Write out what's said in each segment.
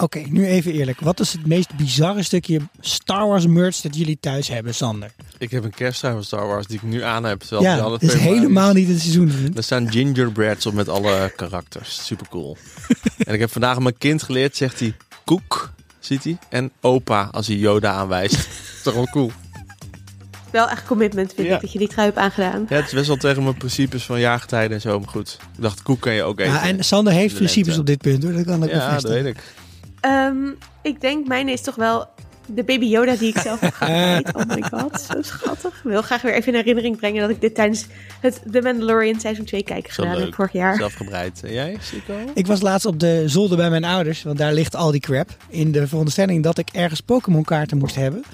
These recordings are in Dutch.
Oké, nu even eerlijk. Wat is het meest bizarre stukje Star Wars merch dat jullie thuis hebben, Sander? Ik heb een kersttuin van Star Wars die ik nu aan heb. ja, het is helemaal niet het seizoen. Er staan gingerbreads op met alle karakters. Super cool. en ik heb vandaag aan mijn kind geleerd, zegt hij koek, ziet hij. En opa als hij Yoda aanwijst. Dat is toch wel cool. Wel echt commitment vind Ja. ik dat je die trui hebt aangedaan. Ja, het is best wel tegen mijn principes van jaagtijden en zo, maar goed. Ik dacht, koek kan je ook eten. Ja, en Sander heeft principes lente. op dit punt hoor, dat kan ik ja, dat weet ik. Ehm, ik denk, mijn is toch wel de baby Yoda die ik zelf heb gemaakt. Oh my god, zo schattig. Ik wil graag weer even in herinnering brengen dat ik dit tijdens het The Mandalorian seizoen 2 kijken gedaan heb vorig jaar. Zelf gebreid. En jij, Sico? Ik was laatst op de zolder bij mijn ouders, want daar ligt al die crap. In de veronderstelling dat ik ergens Pokémon kaarten moest hebben.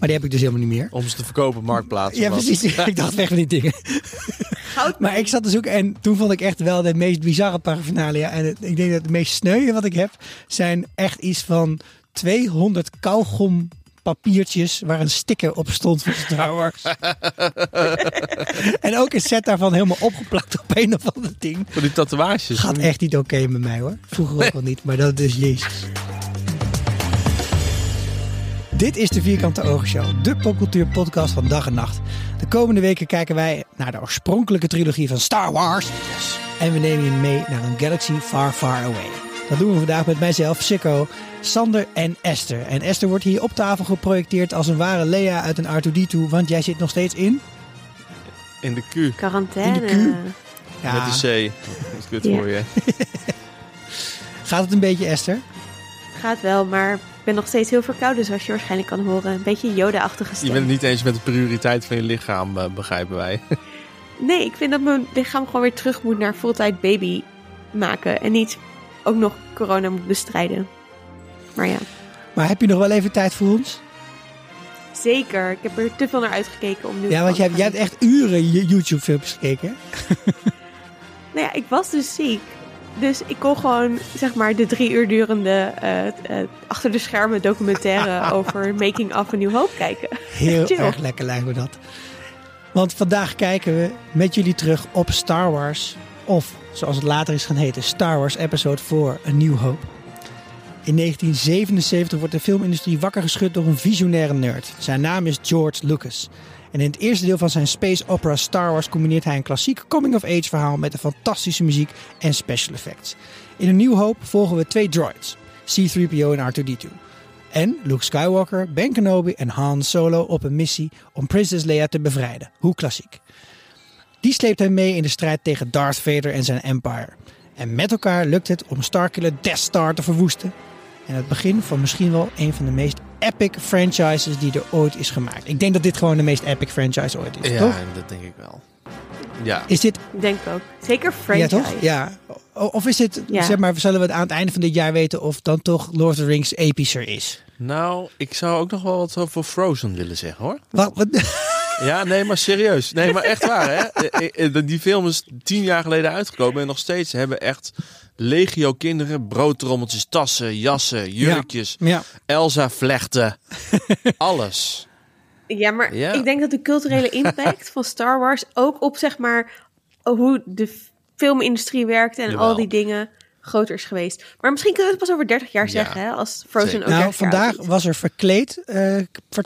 Maar die heb ik dus helemaal niet meer. Om ze te verkopen op Marktplaats. Ja, precies. Ik dacht weg van die dingen. Goud. Maar ik zat te zoeken en toen vond ik echt wel de meest bizarre paraphernalia. En het- ik denk dat het meest sneuwe wat ik heb, zijn echt iets van 200 kauwgom papiertjes waar een sticker op stond van Star Wars. en ook een set daarvan helemaal opgeplakt op een of ander ding. Voor die tatoeages. Gaat echt niet oké met mij hoor. Vroeger ook al niet, maar dat is Jezus. Dit is de Vierkante Ogen Show, de popcultuur podcast van dag en nacht. De komende weken kijken wij naar de oorspronkelijke trilogie van Star Wars. En we nemen je mee naar een galaxy far, far away. Dat doen we vandaag met mijzelf, Sikko, Sander en Esther. En Esther wordt hier op tafel geprojecteerd als een ware Lea uit een R2-D2, want jij zit nog steeds in... In de Q. Quarantaine. In de Q. Ja, Met de C. Dat is kut Ja. voor je. gaat het een beetje, Esther? Gaat wel, maar ik ben nog steeds heel verkouden, zoals je waarschijnlijk kan horen. Een beetje Yoda-achtige stem. Je bent het niet eens met de prioriteit van je lichaam, eh, begrijpen wij. Nee, ik vind dat mijn lichaam gewoon weer terug moet naar fulltime baby maken. En niet ook nog corona moet bestrijden. Maar ja, Maar heb je nog wel even tijd voor ons? zeker. Ik heb er te veel naar uitgekeken om nu... Ja, want jij, te hebt echt uren je YouTube-filmpjes gekeken. hè? Nou ja, ik was dus ziek. Dus ik kon gewoon, zeg maar, de drie uur durende eh, eh, achter de schermen documentaire over Making of a New Hope kijken. Heel erg lekker lijkt me dat. Want vandaag kijken we met jullie terug op Star Wars. Of zoals het later is gaan heten, Star Wars Episode 4 A New Hope. In 1977 wordt de filmindustrie wakker geschud door een visionaire nerd. Zijn naam is George Lucas. En in het eerste deel van zijn space opera Star Wars combineert hij een klassiek coming-of-age verhaal met een fantastische muziek en special effects. In A New Hope volgen we twee droids, C-3PO en R2-D2. En Luke Skywalker, Ben Kenobi en Han Solo op een missie om Princess Leia te bevrijden. Hoe klassiek. Die sleept hem mee in de strijd tegen Darth Vader en zijn Empire. En met elkaar lukt het om Starkiller Death Star te verwoesten. En het begin van misschien wel een van de meest epic franchises die er ooit is gemaakt. Ik denk dat dit gewoon de meest epic franchise ooit is, Ja, toch? dat denk ik wel. Ja. Is dit, Ik denk ook. Zeker franchise. ja toch? Ja. Of is dit, Ja. zeg maar, zullen we het aan het einde van dit jaar weten of dan toch Lord of the Rings epischer is? Nou, ik zou ook nog wel wat over Frozen willen zeggen hoor. Wat, wat, Ja, nee, maar serieus. Nee, maar echt waar hè. Die film is tien jaar geleden uitgekomen en nog steeds hebben echt legio kinderen broodtrommeltjes, tassen, jassen, jurkjes, ja. Elsa vlechten, alles. Ja, maar Ja. ik denk dat de culturele impact van Star Wars ook op, zeg maar, hoe de filmindustrie werkt en Jawel. al die dingen groter is geweest. Maar misschien kunnen we het pas over 30 jaar Ja. zeggen, hè, als Frozen Zeker. ook Nou, 30 jaar vandaag was er verkleed eh,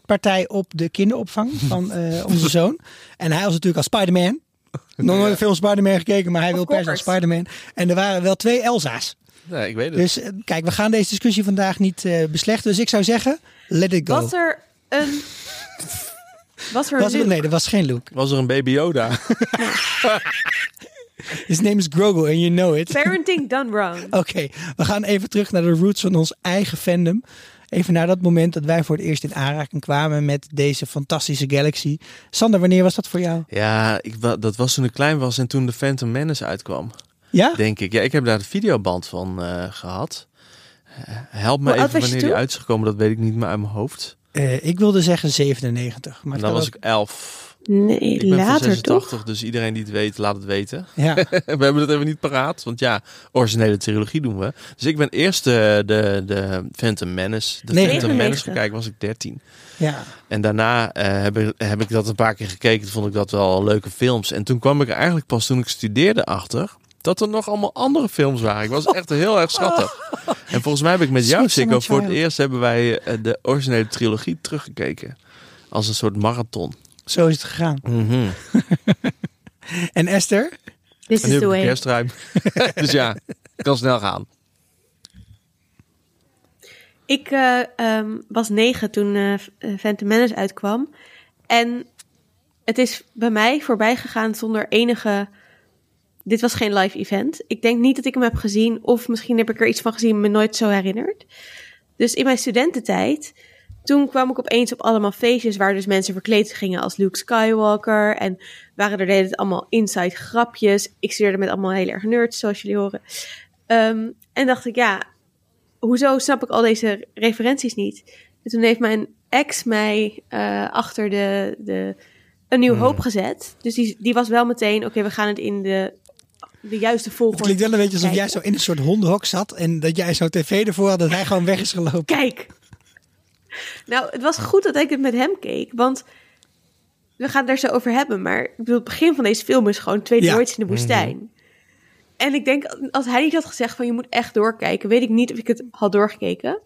partij op de kinderopvang van eh, onze zoon. En hij was natuurlijk als Spider-Man. Nog nooit een film Spider-Man gekeken, maar hij wil per se. Spider-Man. En er waren wel twee Elsa's. Nee, ik weet het. Dus eh, kijk, we gaan deze discussie vandaag niet eh, beslechten. Dus ik zou zeggen, let it go. Was er een... Was er Was er- een nee, dat was geen Luke. Was er een baby Yoda? His name is Grogu and you know it. parenting done wrong? Oké, we gaan even terug naar de roots van ons eigen fandom. Even naar dat moment dat wij voor het eerst in aanraking kwamen met deze fantastische galaxy. Sander, wanneer was dat voor jou? Ja, ik, dat was toen ik klein was en toen de Phantom Menace uitkwam. Ja? Denk ik. Ja, ik heb daar de videoband van eh, gehad. Eh, help me even wanneer die uit is gekomen. Dat weet ik niet meer uit mijn hoofd. Eh, ik wilde zeggen 97. Maar En dan was ook- ik elf. Nee, Ik ben later 86, toch? dus iedereen die het weet, laat het weten. Ja, We hebben het even niet paraat, want ja, originele trilogie doen we. Dus ik ben eerst de, de, de Phantom Menace. De Nee. Phantom Menace 99. gekeken was ik 13. ja. En daarna eh, heb, ik, heb ik dat een paar keer gekeken. Toen vond ik dat wel leuke films. En toen kwam ik er eigenlijk pas toen ik studeerde achter dat er nog allemaal andere films waren. Ik was echt heel erg schattig. En volgens mij heb ik met jou, Sikko, voor het eerst hebben wij eh, de originele trilogie teruggekeken. Als een soort marathon. Zo is het gegaan. Mhm. En Esther? This En is nu the heb ik way. kerstruim. dus ja, kan snel gaan. Ik eh, ehm, was negen toen eh uh, Phantom Menace uitkwam. En het is bij mij voorbij gegaan zonder enige... Dit was geen live event. Ik denk niet dat ik hem heb gezien. Of misschien heb ik er iets van gezien, me nooit zo herinnerd. Dus in mijn studententijd... Toen kwam ik opeens op allemaal feestjes waar dus mensen verkleed gingen als Luke Skywalker. En waren er de hele tijd allemaal inside grapjes. Ik studeerde met allemaal heel erg nerds, zoals jullie horen. Um, en dacht ik, ja, hoezo snap ik al deze referenties niet? En toen heeft mijn ex mij uh, achter de, de een nieuw hoop gezet. Dus die, die was wel meteen, oké, okay, we gaan het in de, de juiste volgorde. Het klinkt wel een beetje alsof jij zo in een soort hondenhok zat en dat jij zo'n tv ervoor had dat hij gewoon weg is gelopen. Kijk! Nou, het was goed dat ik het met hem keek, want we gaan het daar zo over hebben. Maar ik bedoel, het begin van deze film is gewoon twee ja. in de woestijn. Mm-hmm. En ik denk, als hij niet had gezegd van je moet echt doorkijken, weet ik niet of ik het had doorgekeken.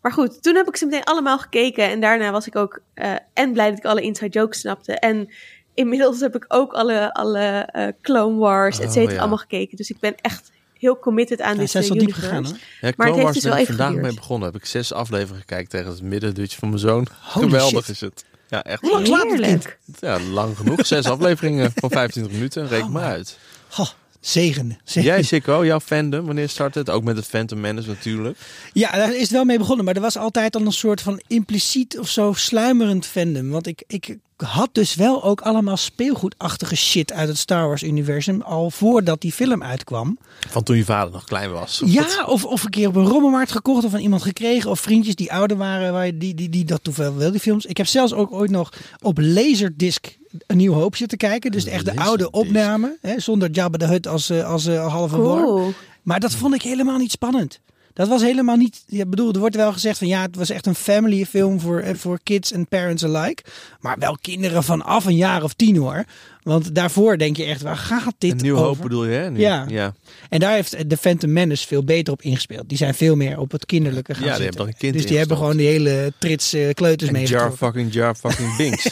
Maar goed, toen heb ik ze meteen allemaal gekeken. En daarna was ik ook uh, en blij dat ik alle inside jokes snapte. En inmiddels heb ik ook alle, alle uh, Clone Wars, et cetera, oh, ja. allemaal gekeken. Dus ik ben echt heel committed aan ja, dit Zij is uh, al diep universe. gegaan hoor. Ja, maar het heeft dus ben wel ik even vandaag geduurd. mee begonnen. Heb ik zes afleveringen gekeken tegen het middendutje van mijn zoon. Holy Geweldig shit. is het. Ja, echt. Hoe lang? Heerlijk. Ja, lang genoeg. Zes afleveringen van 25 minuten. Reken Oh, maar uit. Goh, zegen. zegen. Jij, Sikko, jouw fandom, wanneer start het? Ook met het Phantom Menace natuurlijk. Ja, daar is het wel mee begonnen. Maar er was altijd al een soort van impliciet of zo sluimerend fandom. Want ik, ik had dus wel ook allemaal speelgoedachtige shit uit het Star Wars universum. Al voordat die film uitkwam. Van toen je vader nog klein was. Of Ja, wat? of, of een keer op een rommelmarkt gekocht of van iemand gekregen. Of vriendjes die ouder waren, waar je- die, die, die dat toevallig wel die films. Ik heb zelfs ook ooit nog op Laserdisc een nieuw hoop zitten kijken. Dus echt de oude opname. Hè, zonder Jabba de Hutt als, eh, als eh, halve worm. Cool. Maar dat vond ik helemaal niet spannend. Dat was helemaal niet. Ja, bedoel, er wordt wel gezegd van ja, het was echt een family film voor, eh, voor kids en parents alike. Maar wel kinderen vanaf een jaar of tien hoor. Want daarvoor denk je echt, waar gaat dit Een nieuw over? hoop bedoel je, hè? Nu? Ja. ja. En daar heeft de Phantom Menace veel beter op ingespeeld. Die zijn veel meer op het kinderlijke gaan Ja, die hebben een kind dus die hebben gewoon die hele trits eh, kleuters En jar fucking jar fucking binks.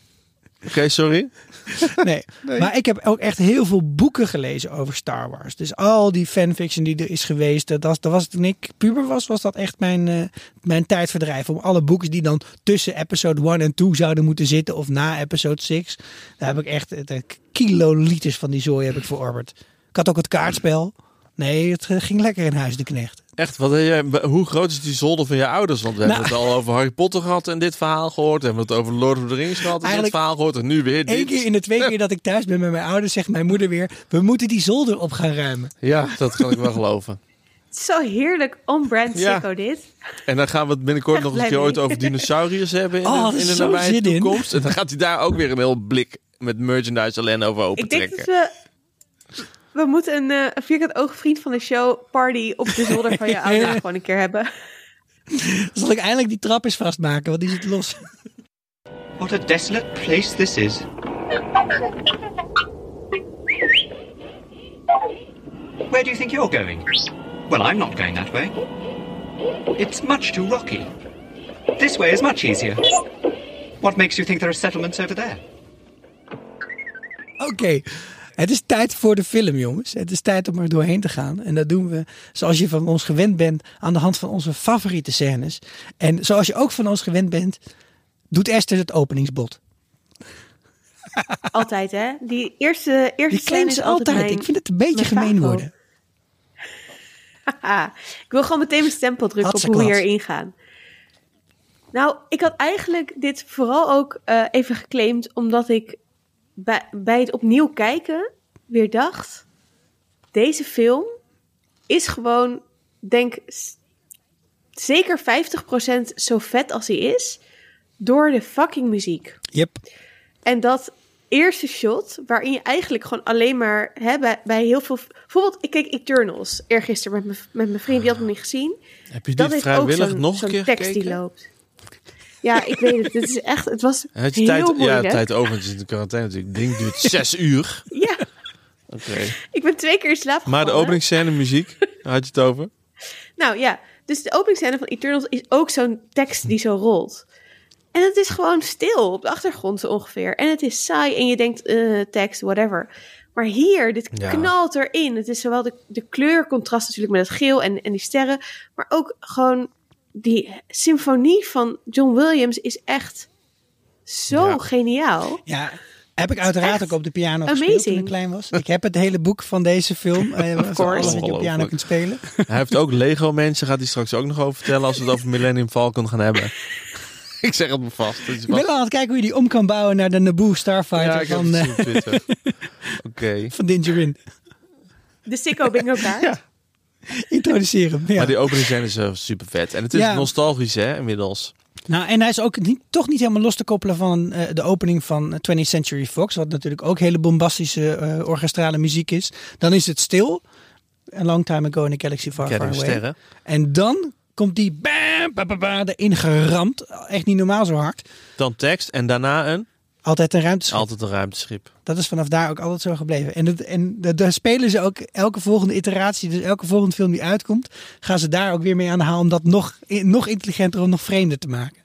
Oké, sorry. Nee. Maar ik heb ook echt heel veel boeken gelezen over Star Wars. Dus al die fanfiction die er is geweest. Dat was, dat was toen ik puber was, was dat echt mijn, eh, mijn tijdverdrijf. Om alle boeken die dan tussen episode 1 en 2 zouden moeten zitten. Of na episode 6. Daar heb ik echt eh, de kiloliters van die zooi heb ik verorberd. Ik had ook het kaartspel. Nee, het ging lekker in huis, de knecht. Echt, wat, heb jij- hoe groot is die zolder van je ouders? Want we Nou. hebben het al over Harry Potter gehad en dit verhaal gehoord. We hebben het over Lord of the Rings gehad en dit verhaal gehoord. En nu weer Eén dit. keer in de twee keer dat ik thuis ben met mijn ouders, zegt mijn moeder weer: We moeten die zolder op gaan ruimen. Ja, dat kan ik wel geloven. Het is zo heerlijk on-brand Ja. dit. En dan gaan we het binnenkort Echt nog eens een keer ooit over dinosauriërs hebben in Oh, de, in de nabije in. toekomst. En dan gaat hij daar ook weer een heel blik met merchandise alleen over Ik open denk dat trekken. We... Moeten een, eh, een vierkant oog vriend van de show party op de zolder van je ouders gewoon een keer hebben. Zal ik eindelijk die trap eens vastmaken, want die zit los. What a desolate place this is. Where do you think you're going? Well, I'm not going that way. It's much too rocky. This way is much easier. What makes you think there are settlements over there? Oké, het is tijd voor de film, jongens. Het is tijd om er doorheen te gaan. En dat doen we zoals je van ons gewend bent aan de hand van onze favoriete scènes. En zoals je ook van ons gewend bent, doet Esther het openingsbod. Altijd, hè? Die eerste, eerste Die scène is altijd. mijn- Ik vind het een beetje gemeen worden. Ik wil gewoon meteen mijn stempel drukken op hoe we hierin gaan. Nou, ik had eigenlijk dit vooral ook eh, even geclaimd, omdat ik bij, bij het opnieuw kijken weer dacht: deze film is gewoon, denk zeker 50% zo vet als hij is, door de fucking muziek. Yep. En dat eerste shot, waarin je eigenlijk gewoon alleen maar hè, bij, bij heel veel. Bijvoorbeeld, ik keek Eternals eergisteren met mijn, met mijn vriend, die had hem niet gezien. Heb je Dat dit heeft ook vrijwillig zo'n nog een keer tekst die loopt. Ja, ik weet het. Het is echt, het was Had je heel tijd, ja, tijd over. Het is in de quarantaine natuurlijk. Het ding duurt zes uur. Ja, Oké. Ik ben twee keer in slaap Maar de openingsscène muziek, daar had je het over? Nou ja, dus de openingsscène van Eternals is ook zo'n tekst die zo rolt. En het is gewoon stil op de achtergrond zo ongeveer. En het is saai en je denkt, eh, tekst, whatever. Maar hier, dit Ja. knalt erin. Het is zowel de, de kleurcontrast natuurlijk met het geel en, en die sterren. Maar ook gewoon die symfonie van John Williams is echt zo Ja. geniaal. Ja, heb ik uiteraard Echt ook op de piano gespeeld toen ik klein was. Ik heb het hele boek van deze film. eh, zoals course. alles wat je op piano kunt spelen. Hij heeft ook Lego mensen, gaat hij straks ook nog over vertellen als we het over Millennium Falcon gaan hebben. ik zeg het me vast. Het is Ik ben aan het kijken hoe je die om kan bouwen naar de Naboo Starfighter Ja, ik heb van, eh Twitter. Oké. van Dingerin. De sicko bingo kaart. Ja. Introduceren. hem, Ja. Maar die opening zijn is uh, super vet. En het is Ja. nostalgisch hè, inmiddels. Nou, en hij is ook niet, toch niet helemaal los te koppelen van eh, de opening van eh, 20th Century Fox. Wat natuurlijk ook hele bombastische eh, orchestrale muziek is. Dan is het stil. A long time ago in a galaxy far, far away. sterren. En dan komt die bam, ba, ba, ba, erin geramd. Echt niet normaal zo hard. Dan tekst en daarna een Altijd een ruimteschip. altijd een ruimteschip. Dat is vanaf daar ook altijd zo gebleven. En, het, en da- daar spelen ze ook elke volgende iteratie, dus elke volgende film die uitkomt, gaan ze daar ook weer mee aan de haal om dat nog, nog intelligenter of nog vreemder te maken.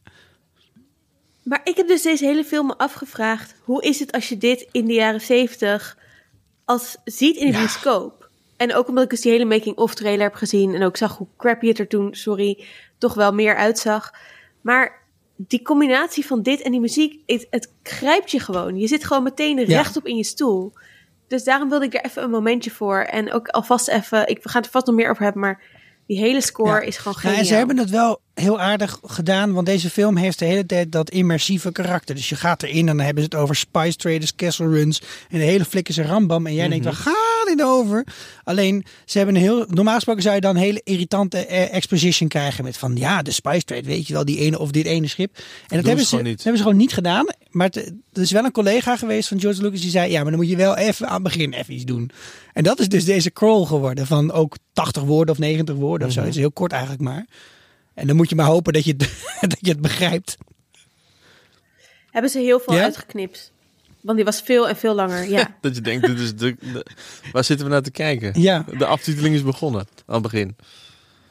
Maar ik heb dus deze hele film me afgevraagd: hoe is het als je dit in de jaren zeventig als ziet in de Ja. bioscoop? En ook omdat ik dus die hele making-of trailer heb gezien en ook zag hoe crappy het er toen, sorry, toch wel meer uitzag. Maar die combinatie van dit en die muziek, het, het grijpt je gewoon. Je zit gewoon meteen Ja. rechtop in je stoel. Dus daarom wilde ik er even een momentje voor. En ook alvast even, ik, we gaan het er vast nog meer over hebben, maar die hele score Ja. is gewoon Nou, geniaal. en ze hebben het wel heel aardig gedaan, want deze film heeft de hele tijd dat immersieve karakter. Dus je gaat erin en dan hebben ze het over Spice Traders, Castle Runs en de hele flik is een rambam. En jij denkt, waar gaat dit over? Alleen, ze hebben een heel, normaal gesproken zou je dan een hele irritante eh, exposition krijgen met van, ja, de Spice Trade, weet je wel, die ene of dit ene schip. En dat hebben ze, gewoon niet. dat hebben ze gewoon niet gedaan. Maar het, er is wel een collega geweest van George Lucas die zei, ja, maar dan moet je wel even aan het begin even iets doen. En dat is dus deze crawl geworden van ook 80 woorden of 90 woorden of zo. Het is heel kort eigenlijk maar. En dan moet je maar hopen dat je het, dat je het begrijpt. Hebben ze heel veel Ja? uitgeknipt. Want die was veel en veel langer, ja. Dat je denkt, dit is de, de- waar zitten we naar te kijken? Ja. De aftiteling is begonnen aan het begin.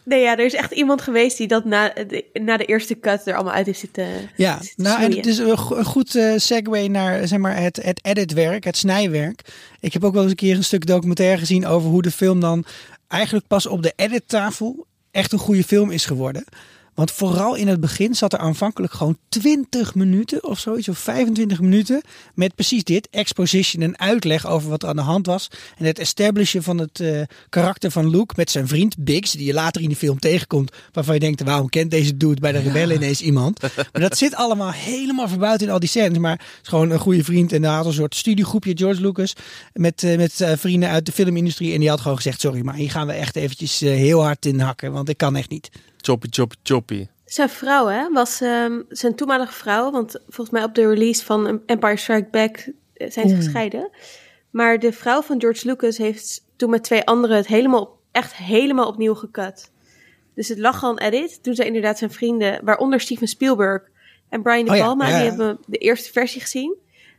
Nee, ja, er is echt iemand geweest die dat na de, na de eerste cut er allemaal uit heeft zitten. Ja, zitten nou en het is een, go- een goed eh, segue naar zeg maar, het, het editwerk, het snijwerk. Ik heb ook wel eens een keer een stuk documentaire gezien over hoe de film dan eigenlijk pas op de edittafel echt een goede film is geworden. Want vooral in het begin zat er aanvankelijk gewoon 20 minuten of zoiets, of 25 minuten. Met precies dit: exposition en uitleg over wat er aan de hand was. En het establishen van het eh, karakter van Luke met zijn vriend Biggs, die je later in de film tegenkomt. Waarvan je denkt: waarom kent deze dude bij de rebellen ineens iemand? Maar dat zit allemaal helemaal verbuiten in al die scènes. Maar het is gewoon een goede vriend. En hij had een soort studiegroepje, George Lucas. Met, eh, met eh, vrienden uit de filmindustrie. En die had gewoon gezegd: sorry, maar hier gaan we echt eventjes heel hard in hakken. Want ik kan echt niet. Choppy, choppy, choppy. Zijn vrouw, hè, was ehm, zijn toenmalige vrouw. Want volgens mij op de release van Empire Strike Back eh, zijn ze gescheiden. Maar de vrouw van George Lucas heeft toen met twee anderen het helemaal, op- echt helemaal opnieuw gecut. Dus het lag al een edit. Toen zijn inderdaad zijn vrienden, waaronder Steven Spielberg en Brian De Oh Palma, ja, ja. die hebben de eerste versie gezien.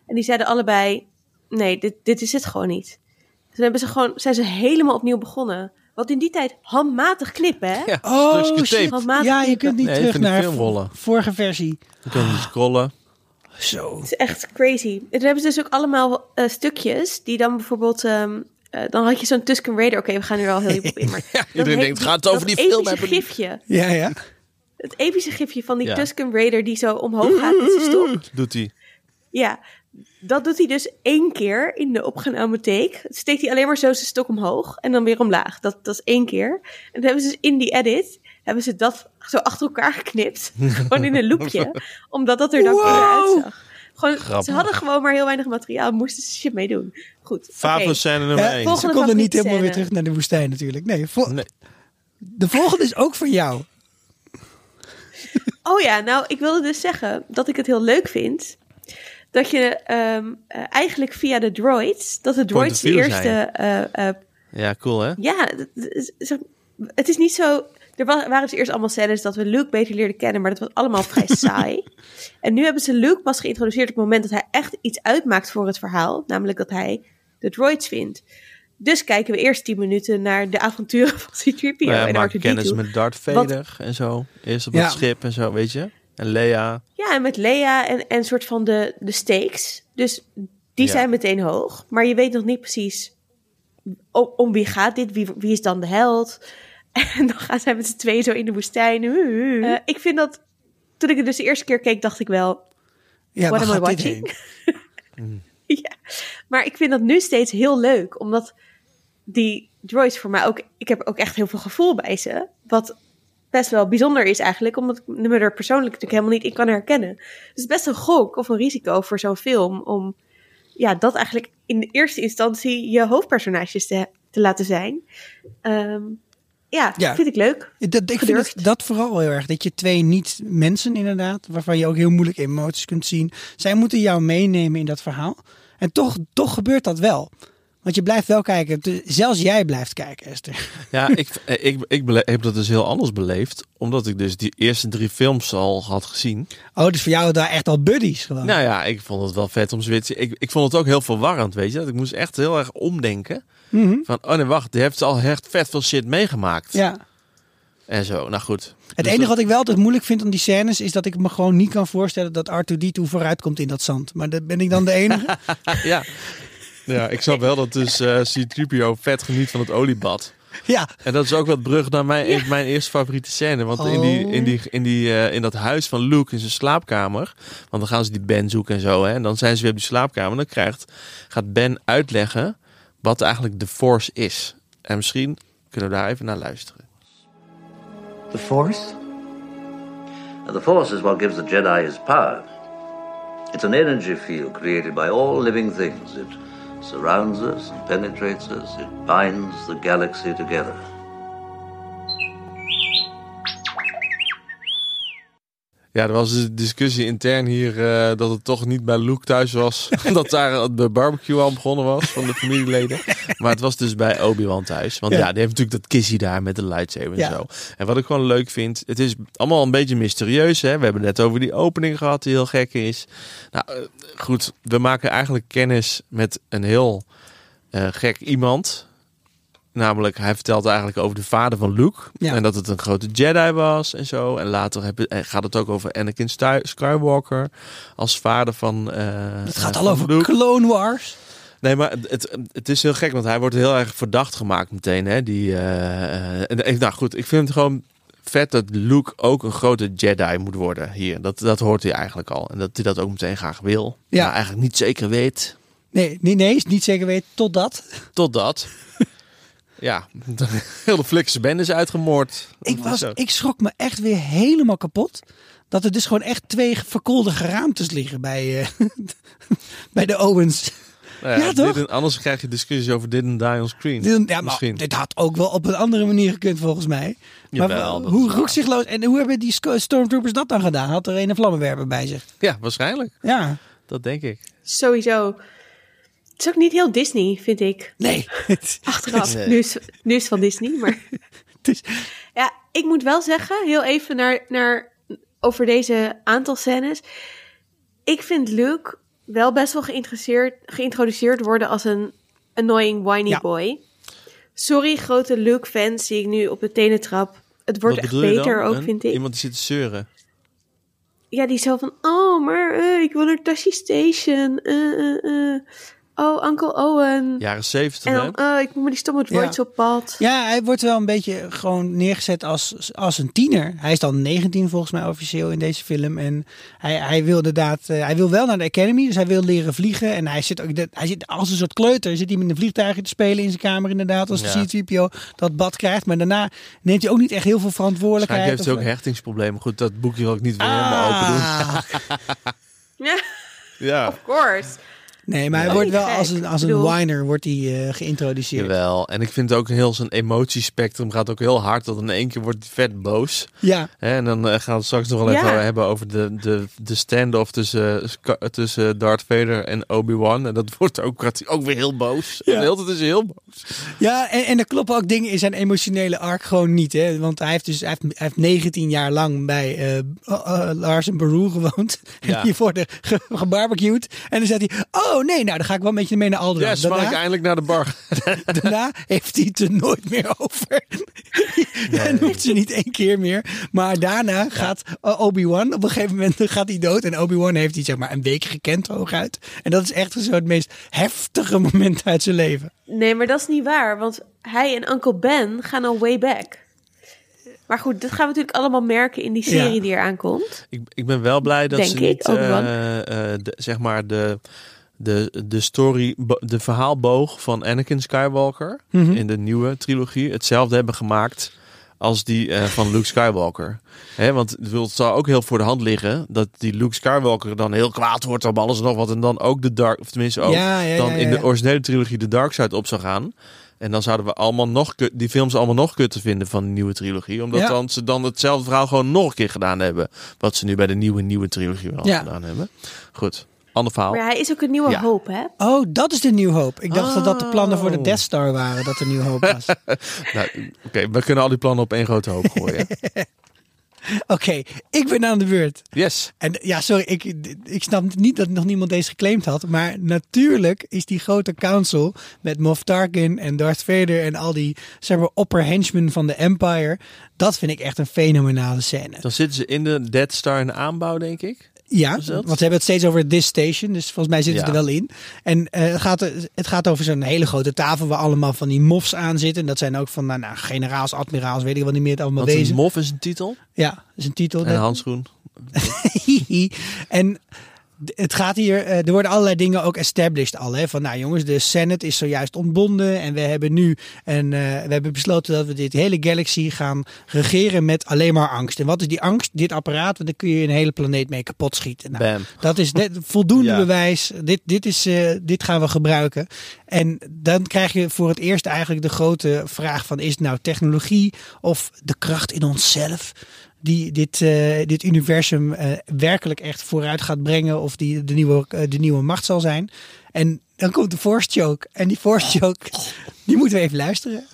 En die zeiden allebei, nee, dit, dit is het gewoon niet. Toen hebben ze gewoon, zijn ze helemaal opnieuw begonnen. Wat in die tijd handmatig knippen, hè? Ja, Oh, shit. Handmatig Ja, je knippen. kunt niet Nee, terug naar filmrollen. v- vorige versie. Dan kunnen we scrollen. Zo. Het is echt crazy. En toen hebben ze dus ook allemaal eh, stukjes die dan bijvoorbeeld... ehm, eh, dan had je zo'n Tusken Raider. Oké, we gaan nu al heel diep op in. Maar dan iedereen denkt, gaat het over die film epische hebben? gifje. Ja, ja. Het epische gifje van die Ja. Tusken Raider die zo omhoog gaat met zijn stok. Doet hij. Ja, dat doet hij dus één keer in de opgenomen take. Steekt hij alleen maar zo zijn stok omhoog en dan weer omlaag. Dat, dat is één keer. En dan hebben ze dus in die edit, hebben ze dat zo achter elkaar geknipt. gewoon in een loopje. omdat dat er dan Wow. wow. uitzag. Gewoon, Grappig. ze hadden gewoon maar heel weinig materiaal. Moesten ze shit mee doen. Goed. Favo oké. scène nummer Ja, 1. volgende- ze konden niet helemaal weer terug naar de woestijn natuurlijk. Nee, vol- Nee. de volgende is ook voor jou. Oh ja, nou, ik wilde dus zeggen dat ik het heel leuk vind. Dat je ehm, eh, eigenlijk via de droids, dat de droids de eerste eh, eh, Ja, cool hè? Ja, het- is- zeg- het is niet zo. Er wa- waren dus eerst allemaal scènes dat we Luke beter leerden kennen, maar dat was allemaal vrij saai. En nu hebben ze Luke pas geïntroduceerd op het moment dat hij echt iets uitmaakt voor het verhaal. Namelijk dat hij de droids vindt. Dus kijken we eerst 10 minuten naar de avonturen van C-3PO Nou ja, en maak R2-D2. kennis met Darth Vader en zo. Eerst op Ja. het schip en zo, weet je. En Leia. Ja, en met Lea en, en soort van de, de stakes. Dus die Ja. zijn meteen hoog. Maar je weet nog niet precies om, om wie gaat dit, wie, wie is dan de held. En dan gaan zij met z'n tweeën zo in de woestijn. Eh, ik vind dat, toen ik het dus de eerste keer keek, dacht ik wel, Ja, What am I watching? heen? ja. Maar ik vind dat nu steeds heel leuk, omdat die droids voor mij ook, ik heb ook echt heel veel gevoel bij ze. Wat best wel bijzonder is eigenlijk, omdat ik me er persoonlijk natuurlijk helemaal niet in kan herkennen. Dus het is best een gok of een risico voor zo'n film om ja, dat eigenlijk in de eerste instantie je hoofdpersonages te, te laten zijn. Ehm, ja, Ja. vind ik leuk. Dat, ik vind het, dat vooral heel erg. Dat je twee niet-mensen inderdaad, waarvan je ook heel moeilijk emoties kunt zien. Zij moeten jou meenemen in dat verhaal. En toch, toch gebeurt dat wel. Want je blijft wel kijken. Zelfs jij blijft kijken, Esther. Ja, ik, ik, ik heb dat dus heel anders beleefd. Omdat ik dus die eerste drie films al had gezien. Oh, dus voor jou daar echt al buddies gewoon. Nou ja, ik vond het wel vet om zoiets. Ik, ik vond het ook heel verwarrend, weet je. Dat Ik moest echt heel erg omdenken. Mhm. Van, oh nee, wacht, die heeft al echt vet veel shit meegemaakt. Ja. En zo, nou goed. Het Dus enige wat ik wel altijd moeilijk vind aan die scènes is dat ik me gewoon niet kan voorstellen dat R2D2 vooruit komt in dat zand. Maar dat ben ik dan de enige? Ja. Ja, ik snap wel dat dus eh C-3PO vet geniet van het oliebad. ja. En dat is ook wat brug naar mijn, mijn eerste favoriete scène. Want in, die, in, die, in, die, eh, in dat huis van Luke in zijn slaapkamer. Want dan gaan ze die Ben zoeken en zo. Hè, en dan zijn ze weer op die slaapkamer. En dan krijgt, gaat Ben uitleggen wat eigenlijk de Force is. En misschien kunnen we daar even naar luisteren. The Force? The Force is what gives the Jedi his power. It's an energy field created by all living things. It surrounds us and penetrates us. It binds the galaxy together. Ja, er was een discussie intern hier eh, dat het toch niet bij Luke thuis was. dat daar de barbecue al begonnen was van de familieleden. maar het was dus bij Obi-Wan thuis. Want Ja. ja, die heeft natuurlijk dat kistje daar met de lightsaber en zo. En wat ik gewoon leuk vind, het is allemaal een beetje mysterieus. Hè? We hebben net over die opening gehad die heel gek is. Nou eh, goed, we maken eigenlijk kennis met een heel eh, gek iemand. Namelijk, hij vertelt eigenlijk over de vader van Luke. Ja. En dat het een grote Jedi was en zo. En later heb, eh, gaat het ook over Anakin Skywalker als vader van. eh, Het eh, gaat al over Luke. Clone Wars. Nee, maar het, het, is heel gek, want hij wordt heel erg verdacht gemaakt meteen. Hè? Die, eh, en, nou goed, ik vind het gewoon vet dat Luke ook een grote Jedi moet worden hier. Dat, dat hoort hij eigenlijk al. En dat hij dat ook meteen graag wil. Ja. Maar eigenlijk niet zeker weet. Nee, nee, nee, is niet zeker weten. Totdat. Totdat. ja, heel de Flikse band is uitgemoord. Ik, was, ik schrok me echt weer helemaal kapot. Dat er dus gewoon echt twee verkoelde geraamtes liggen bij, eh, bij de Owens. Nou Ja, toch? en- anders krijg je discussies over didn't die on screen. Dit, ja, maar Misschien. dit had ook wel op een andere manier gekund volgens mij. Maar Jawel, hoe roekzichtloos... En hoe hebben die stormtroopers dat dan gedaan? Had er een vlammenwerper bij zich? Ja, waarschijnlijk. Ja. Dat denk ik. Sowieso. Het is ook niet heel Disney, vind ik. Nee. Achteraf. Nee. Nu, is, nu is van Disney, maar... is- Ja, ik moet wel zeggen, heel even naar, naar over deze aantal scènes. Ik vind Luke wel best wel geïnteresseerd, geïntroduceerd worden als een annoying whiny Ja. boy. Sorry, grote Luke-fans zie ik nu op de tenen trap. Het wordt echt beter dan? ook, Een- vind ik. Iemand die zit te zeuren. Ja, die zo van, oh, maar eh, ik wil naar Tashi Station. eh, eh. Oh, Uncle Owen. Jaren zeventig, en hè? oh, ik moet met die stomme droids Ja. op pad. Ja, hij wordt wel een beetje gewoon neergezet als, als een tiener. Hij is dan 19 volgens mij officieel in deze film. En hij, hij wil inderdaad, eh, hij wil wel naar de Academy, dus hij wil leren vliegen. En hij zit ook, hij zit als een soort kleuter, zit hij met een vliegtuigje te spelen in zijn kamer inderdaad, als Ja. de C-3PO dat bad krijgt. Maar daarna neemt hij ook niet echt heel veel verantwoordelijkheid. Heeft hij of- ook hechtingsproblemen. Goed, dat boekje wil ik niet weer helemaal open doen. Ah. Ja, of course. Nee, maar hij Ja. wordt wel Gek. als een, als een whiner wordt hij eh, geïntroduceerd. jawel. En ik vind ook heel zijn emotiespectrum gaat ook heel hard. Dat in één keer wordt hij vet boos. Ja, Hè, en dan eh, gaan we het straks nog wel even Ja. hebben over de, de, de stand-off tussen, eh, tussen Darth Vader en Obi-Wan. En dat wordt ook, gaat hij ook weer heel boos. Ja. En de hele tijd is hij heel boos. Ja, en, en er kloppen ook dingen in zijn emotionele arc gewoon niet. Hè? Want hij heeft dus hij heeft, hij heeft 19 jaar lang bij eh, eh, Lars en Baru gewoond. En Ja. hiervoor de ge, gebarbecued. En dan zegt hij, Oh nee, nou dan ga ik wel een beetje mee naar Alderaan. Yes, mag ik daarna, eindelijk naar de bar. daarna heeft hij het er nooit meer over. Dan hoeft ze niet één keer meer. Maar daarna gaat uh, Obi-Wan, op een gegeven moment gaat hij dood. En Obi-Wan heeft hij zeg maar een week gekend hooguit. En dat is echt zo het meest heftige moment uit zijn leven. Nee, maar dat is niet waar, want hij en Uncle Ben gaan al way back. Maar goed, dat gaan we natuurlijk allemaal merken in die serie Ja. die eraan komt. Ik, ik ben wel blij dat Denk ze ik, niet, eh, eh, de, zeg maar, de, de, de story, de verhaalboog van Anakin Skywalker Mhm. in de nieuwe trilogie hetzelfde hebben gemaakt als die eh, van Luke Skywalker. Want het zou ook heel voor de hand liggen dat die Luke Skywalker dan heel kwaad wordt op alles en nog wat en dan ook de Dark, of tenminste ook Ja, ja, dan in de originele trilogie de Dark Side op zou gaan. En dan zouden we allemaal nog kut- die films allemaal nog kutter vinden van de nieuwe trilogie. Omdat dan ze dan hetzelfde verhaal gewoon nog een keer gedaan hebben. Wat ze nu bij de nieuwe, nieuwe trilogie wel Ja. gedaan hebben. Goed, ander verhaal. Maar hij is ook een nieuwe Ja. hoop, hè? Oh, dat is de New Hope. Ik dacht dat dat de plannen voor de Oh. Death Star waren, dat de New Hope was. Nou, Oké, we kunnen al die plannen op één grote hoop gooien. Oké, ik ben aan de beurt. Yes. En ja, sorry, ik, ik snap niet dat nog niemand deze geclaimd had. Maar natuurlijk is die grote council met Moff Tarkin en Darth Vader en al die zeg maar, upper henchmen van de Empire. Dat vind ik echt een fenomenale scène. Dan zitten ze in de Dead Star in de aanbouw, denk ik. Ja, want ze hebben het steeds over this station. Dus volgens mij zitten ze Ja. er wel in. En eh, het, gaat, het gaat over zo'n hele grote tafel waar allemaal van die mofs aan zitten. En dat zijn ook van nou, nou, generaals, admiraals, weet ik wel niet meer het allemaal Want een mof is een titel. Ja, is een titel. En een handschoen. en het gaat hier, eh, er worden allerlei dingen ook established al. Hè? Van nou jongens, de Senate is zojuist ontbonden. En we hebben nu een, eh, we hebben besloten dat we dit hele galaxy gaan regeren met alleen maar angst. En wat is die angst? Dit apparaat, want daar kun je een hele planeet mee kapot schieten. Nou, Bam. dat is net voldoende Ja. bewijs. Dit, dit, is, eh, dit gaan we gebruiken. En dan krijg je voor het eerst eigenlijk de grote vraag van... is het nou technologie of de kracht in onszelf... die dit, eh, dit universum eh, werkelijk echt vooruit gaat brengen... of die de nieuwe, eh, de nieuwe macht zal zijn. En dan komt de force choke. En die force choke, die moeten we even luisteren.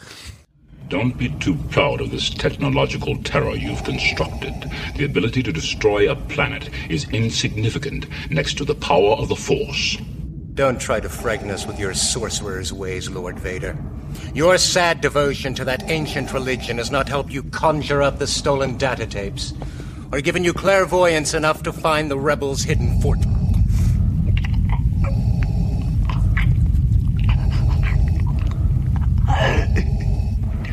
Don't be too proud of this technological terror you've constructed. The ability to destroy a planet is insignificant next to the power of the Force. Don't try to frighten us with your sorcerer's ways, Lord Vader. Your sad devotion to that ancient religion has not helped you conjure up the stolen data tapes, or given you clairvoyance enough to find the rebels' hidden fort.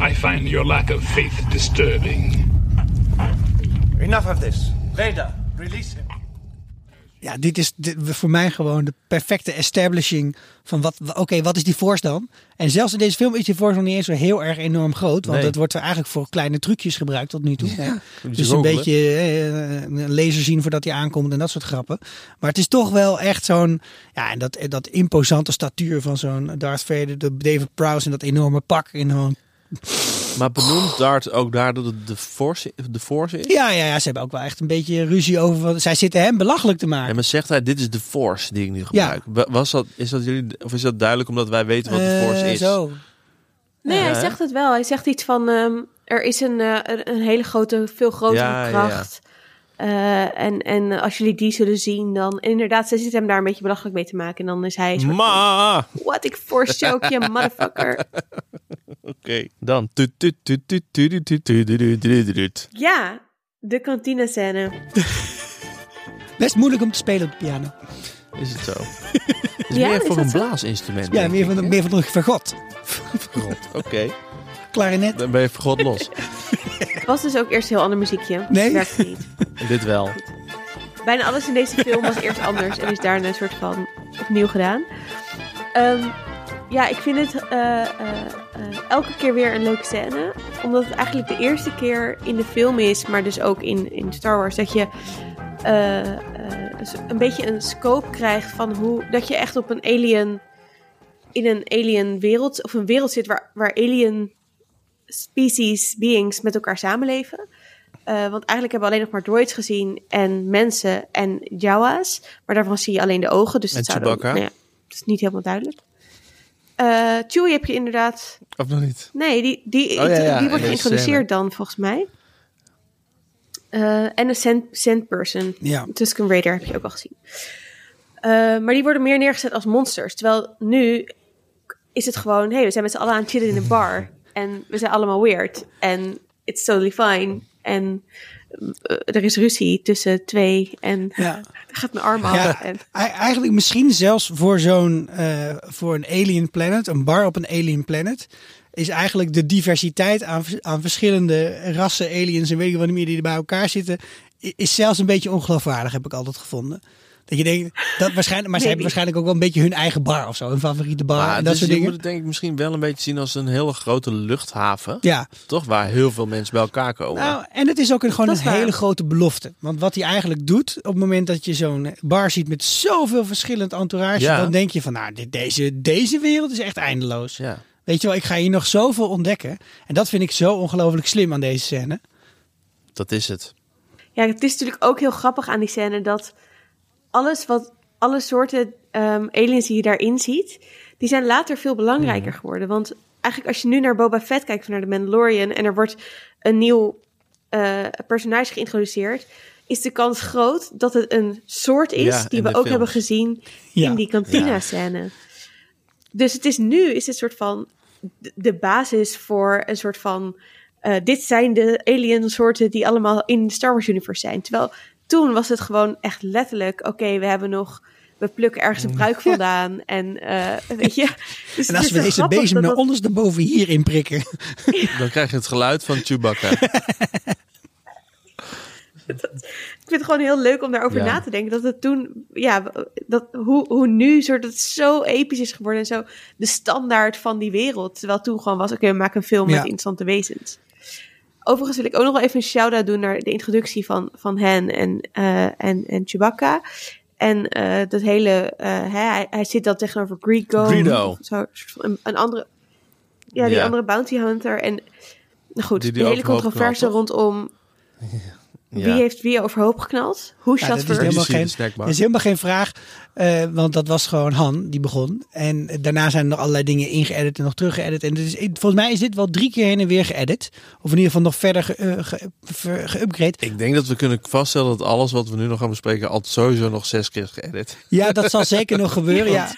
I find your lack of faith disturbing. Enough of this. Vader, release him. Ja, dit is dit- voor mij gewoon de perfecte establishing van wat, oké, wat is die force dan? En zelfs in deze film is die force nog niet eens zo heel erg enorm groot. Want Nee. het wordt er eigenlijk voor kleine trucjes gebruikt tot nu toe. je Dus een beetje eh, een laser zien voordat hij aankomt en dat soort grappen. Maar het is toch wel echt zo'n, ja, en dat, dat imposante statuur van zo'n Darth Vader, de David Prowse en dat enorme pak in gewoon Maar benoemt Dart ook daar dat het de Force, de force is? Ja, ja, ja, ze hebben ook wel echt een beetje ruzie over. Wat, zij zitten hem belachelijk te maken. En maar zegt hij, dit is de Force die ik nu gebruik. Wa- Was dat, is dat jullie, of is dat duidelijk omdat wij weten wat de Force Eh, is? Zo. Nee, hij zegt het wel. Hij zegt iets van, ehm, er is een, eh, een- hele grote, veel grotere Ja, ja, ja. kracht. En, en als jullie die zullen zien, dan. Inderdaad, ze zit hem daar een beetje belachelijk mee te maken. En dan is hij. Ma! Wat ik voorstel je, motherfucker. Oké, dan. Ja, de kantine-scène. Best moeilijk om te spelen op de piano. Is het zo? Is ja, meer is voor een blaasinstrument. Ja, meer van, meer van een vergot. Vergot, oké. Klarinet. Dan ben je vergot los. Was dus ook eerst heel ander muziekje. Nee. Werkt niet. Dit wel. Bijna alles in deze film was eerst anders en is daarna een soort van opnieuw gedaan. Ehm, ja, ik vind het eh, eh, eh, elke keer weer een leuke scène. Omdat het eigenlijk de eerste keer in de film is, maar dus ook in, in Star Wars, dat je een beetje een scope krijgt van hoe dat je echt op een alien in een alien wereld of een wereld zit waar, waar alien species, beings met elkaar samenleven. Eh, want eigenlijk hebben we alleen nog maar droids gezien en mensen en Jawa's. Maar daarvan zie je alleen de ogen. Dus En dat zou dan- Chewbacca. nou ja, dat is niet helemaal duidelijk. Eh Chewie heb je inderdaad... Of nog niet? Nee, die, die, Oh, ja, ja, die wordt geïntroduceerd dan volgens mij. Eh, en een sand, sand person. Ja. Tusken Raider heb je ook al gezien. Maar die worden meer neergezet als monsters. Terwijl nu is het gewoon, hey, we zijn met z'n allen aan het chillen in een bar. En we zijn allemaal weird. En it's totally fine. En eh, er is ruzie tussen twee. En Ja. gaat mijn arm af. Ja, En, ei- eigenlijk misschien zelfs voor zo'n eh, voor een alien planet, een bar op een alien planet, is eigenlijk de diversiteit aan, aan verschillende rassen, aliens en weet ik wat meer die er bij elkaar zitten, is zelfs een beetje ongeloofwaardig, heb ik altijd gevonden. Dat je denkt, dat waarschijnlijk, maar ze hebben waarschijnlijk ook wel een beetje hun eigen bar of zo, hun favoriete bar Maar en dat is- soort je dingen. moet het denk ik misschien wel een beetje zien als een hele grote luchthaven. Ja. Toch? Waar heel veel mensen bij elkaar komen. Nou, en het is ook een, gewoon Dat een waar. hele grote belofte. Want wat hij eigenlijk doet, op het moment dat je zo'n bar ziet met zoveel verschillend entourage, Ja. dan denk je van, nou, dit, deze, deze wereld is echt eindeloos. ja. Weet je wel, ik ga hier nog zoveel ontdekken. En dat vind ik zo ongelooflijk slim aan deze scène. Dat is het. ja, het is natuurlijk ook heel grappig aan die scène dat alles wat alle soorten ehm, aliens die je daarin ziet, die zijn later veel belangrijker geworden. Want eigenlijk als je nu naar Boba Fett kijkt, of naar de Mandalorian, en er wordt een nieuw eh, personage geïntroduceerd, is de kans groot dat het een soort is Ja, die we ook films. hebben gezien Ja. in die kantina-scène. Dus het is nu is het soort van de- de basis voor een soort van eh, dit zijn de alien soorten die allemaal in de Star Wars universe zijn. Terwijl toen was het gewoon echt letterlijk, oké, we hebben nog we plukken ergens een pruik vandaan en eh, weet je. Dus En als we deze bezem naar dat- ondersteboven hierin prikken. Dan krijg je het geluid van Chewbacca. Ik vind het gewoon heel leuk om daarover Ja. na te denken. Dat het toen, ja, dat, hoe, hoe nu soort het zo episch is geworden. En zo de standaard van die wereld. Terwijl toen gewoon was, oké, we maken een film Ja. met interessante wezens. Overigens wil ik ook nog wel even een shout-out doen naar de introductie van, van hen en, eh, en, en Chewbacca. En eh, dat hele, eh, hij, hij zit dan tegenover Greedo. Greedo. Zo, een, andere, ja, die andere bounty hunter. En nou goed, Die die de hele controverse rondom Ja. Wie heeft wie overhoop geknald? Who Ja, dat is helemaal geen, dat is helemaal geen vraag. eh, want dat was gewoon Han die begon. En daarna zijn er nog allerlei dingen ingeëdit en nog teruggeëdit. En is, volgens mij is dit wel drie keer heen en weer geëdit. Of in ieder geval nog verder ge, eh, ge- ver- geüpgrade. Ik denk dat we kunnen vaststellen dat alles wat we nu nog gaan bespreken... altijd sowieso nog zes keer is geëdit. Ja, dat zal zeker nog gebeuren. Ja.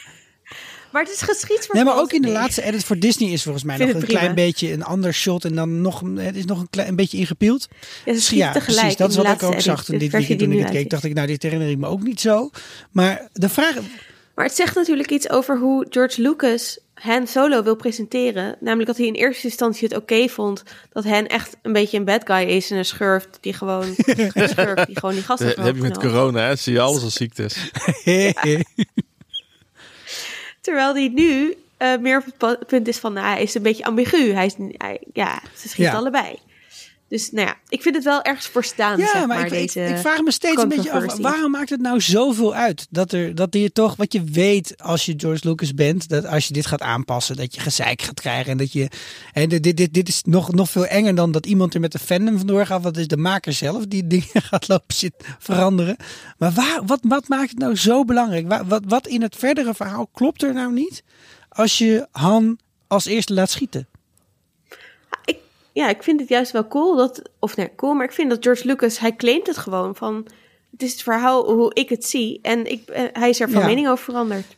Maar het is geschieds Nee, maar ook in de laatste edit voor Disney is volgens mij nog een prima. klein beetje een ander shot. En dan nog, het is nog een, klein, een beetje ingepield. Ja, ze tegelijk precies. Dat is wat ik ook edit, zag toen dit weekend toen ik keek. Dacht ik, nou, dit herinner ik me ook niet zo. Maar de vraag... Maar het zegt natuurlijk iets over hoe George Lucas Han Solo wil presenteren. Namelijk dat hij in eerste instantie het oké vond dat Han echt een beetje een bad guy is en een schurft die gewoon, een schurft die gewoon die gasten Dat heb je met corona, hè? zie je alles als ziektes. Terwijl hij nu eh, meer op het punt is van, nou, hij is een beetje ambigu. Hij is, hij, ja, ze schieten Ja. allebei. Dus nou ja, ik vind het wel ergens voor staan, Ja, zeg maar, ik, deze ik, ik vraag me steeds een beetje af, waarom maakt het nou zoveel uit? Dat, er, dat je toch, wat je weet als je George Lucas bent, dat als je dit gaat aanpassen, dat je gezeik gaat krijgen. En dat je, hè, dit, dit, dit, is nog, nog veel enger dan dat iemand er met de fandom vandoor gaat. Het is de maker zelf die dingen gaat lopen zit veranderen. Maar waar, wat, wat maakt het nou zo belangrijk? Wa- Wat, wat in het verdere verhaal klopt er nou niet als je Han als eerste laat schieten? Ik, ja, ik vind het juist wel cool dat, of nee, cool, maar ik vind dat George Lucas, hij claimt het gewoon van, het is het verhaal hoe ik het zie en ik, eh, hij is er van Ja. mening over veranderd.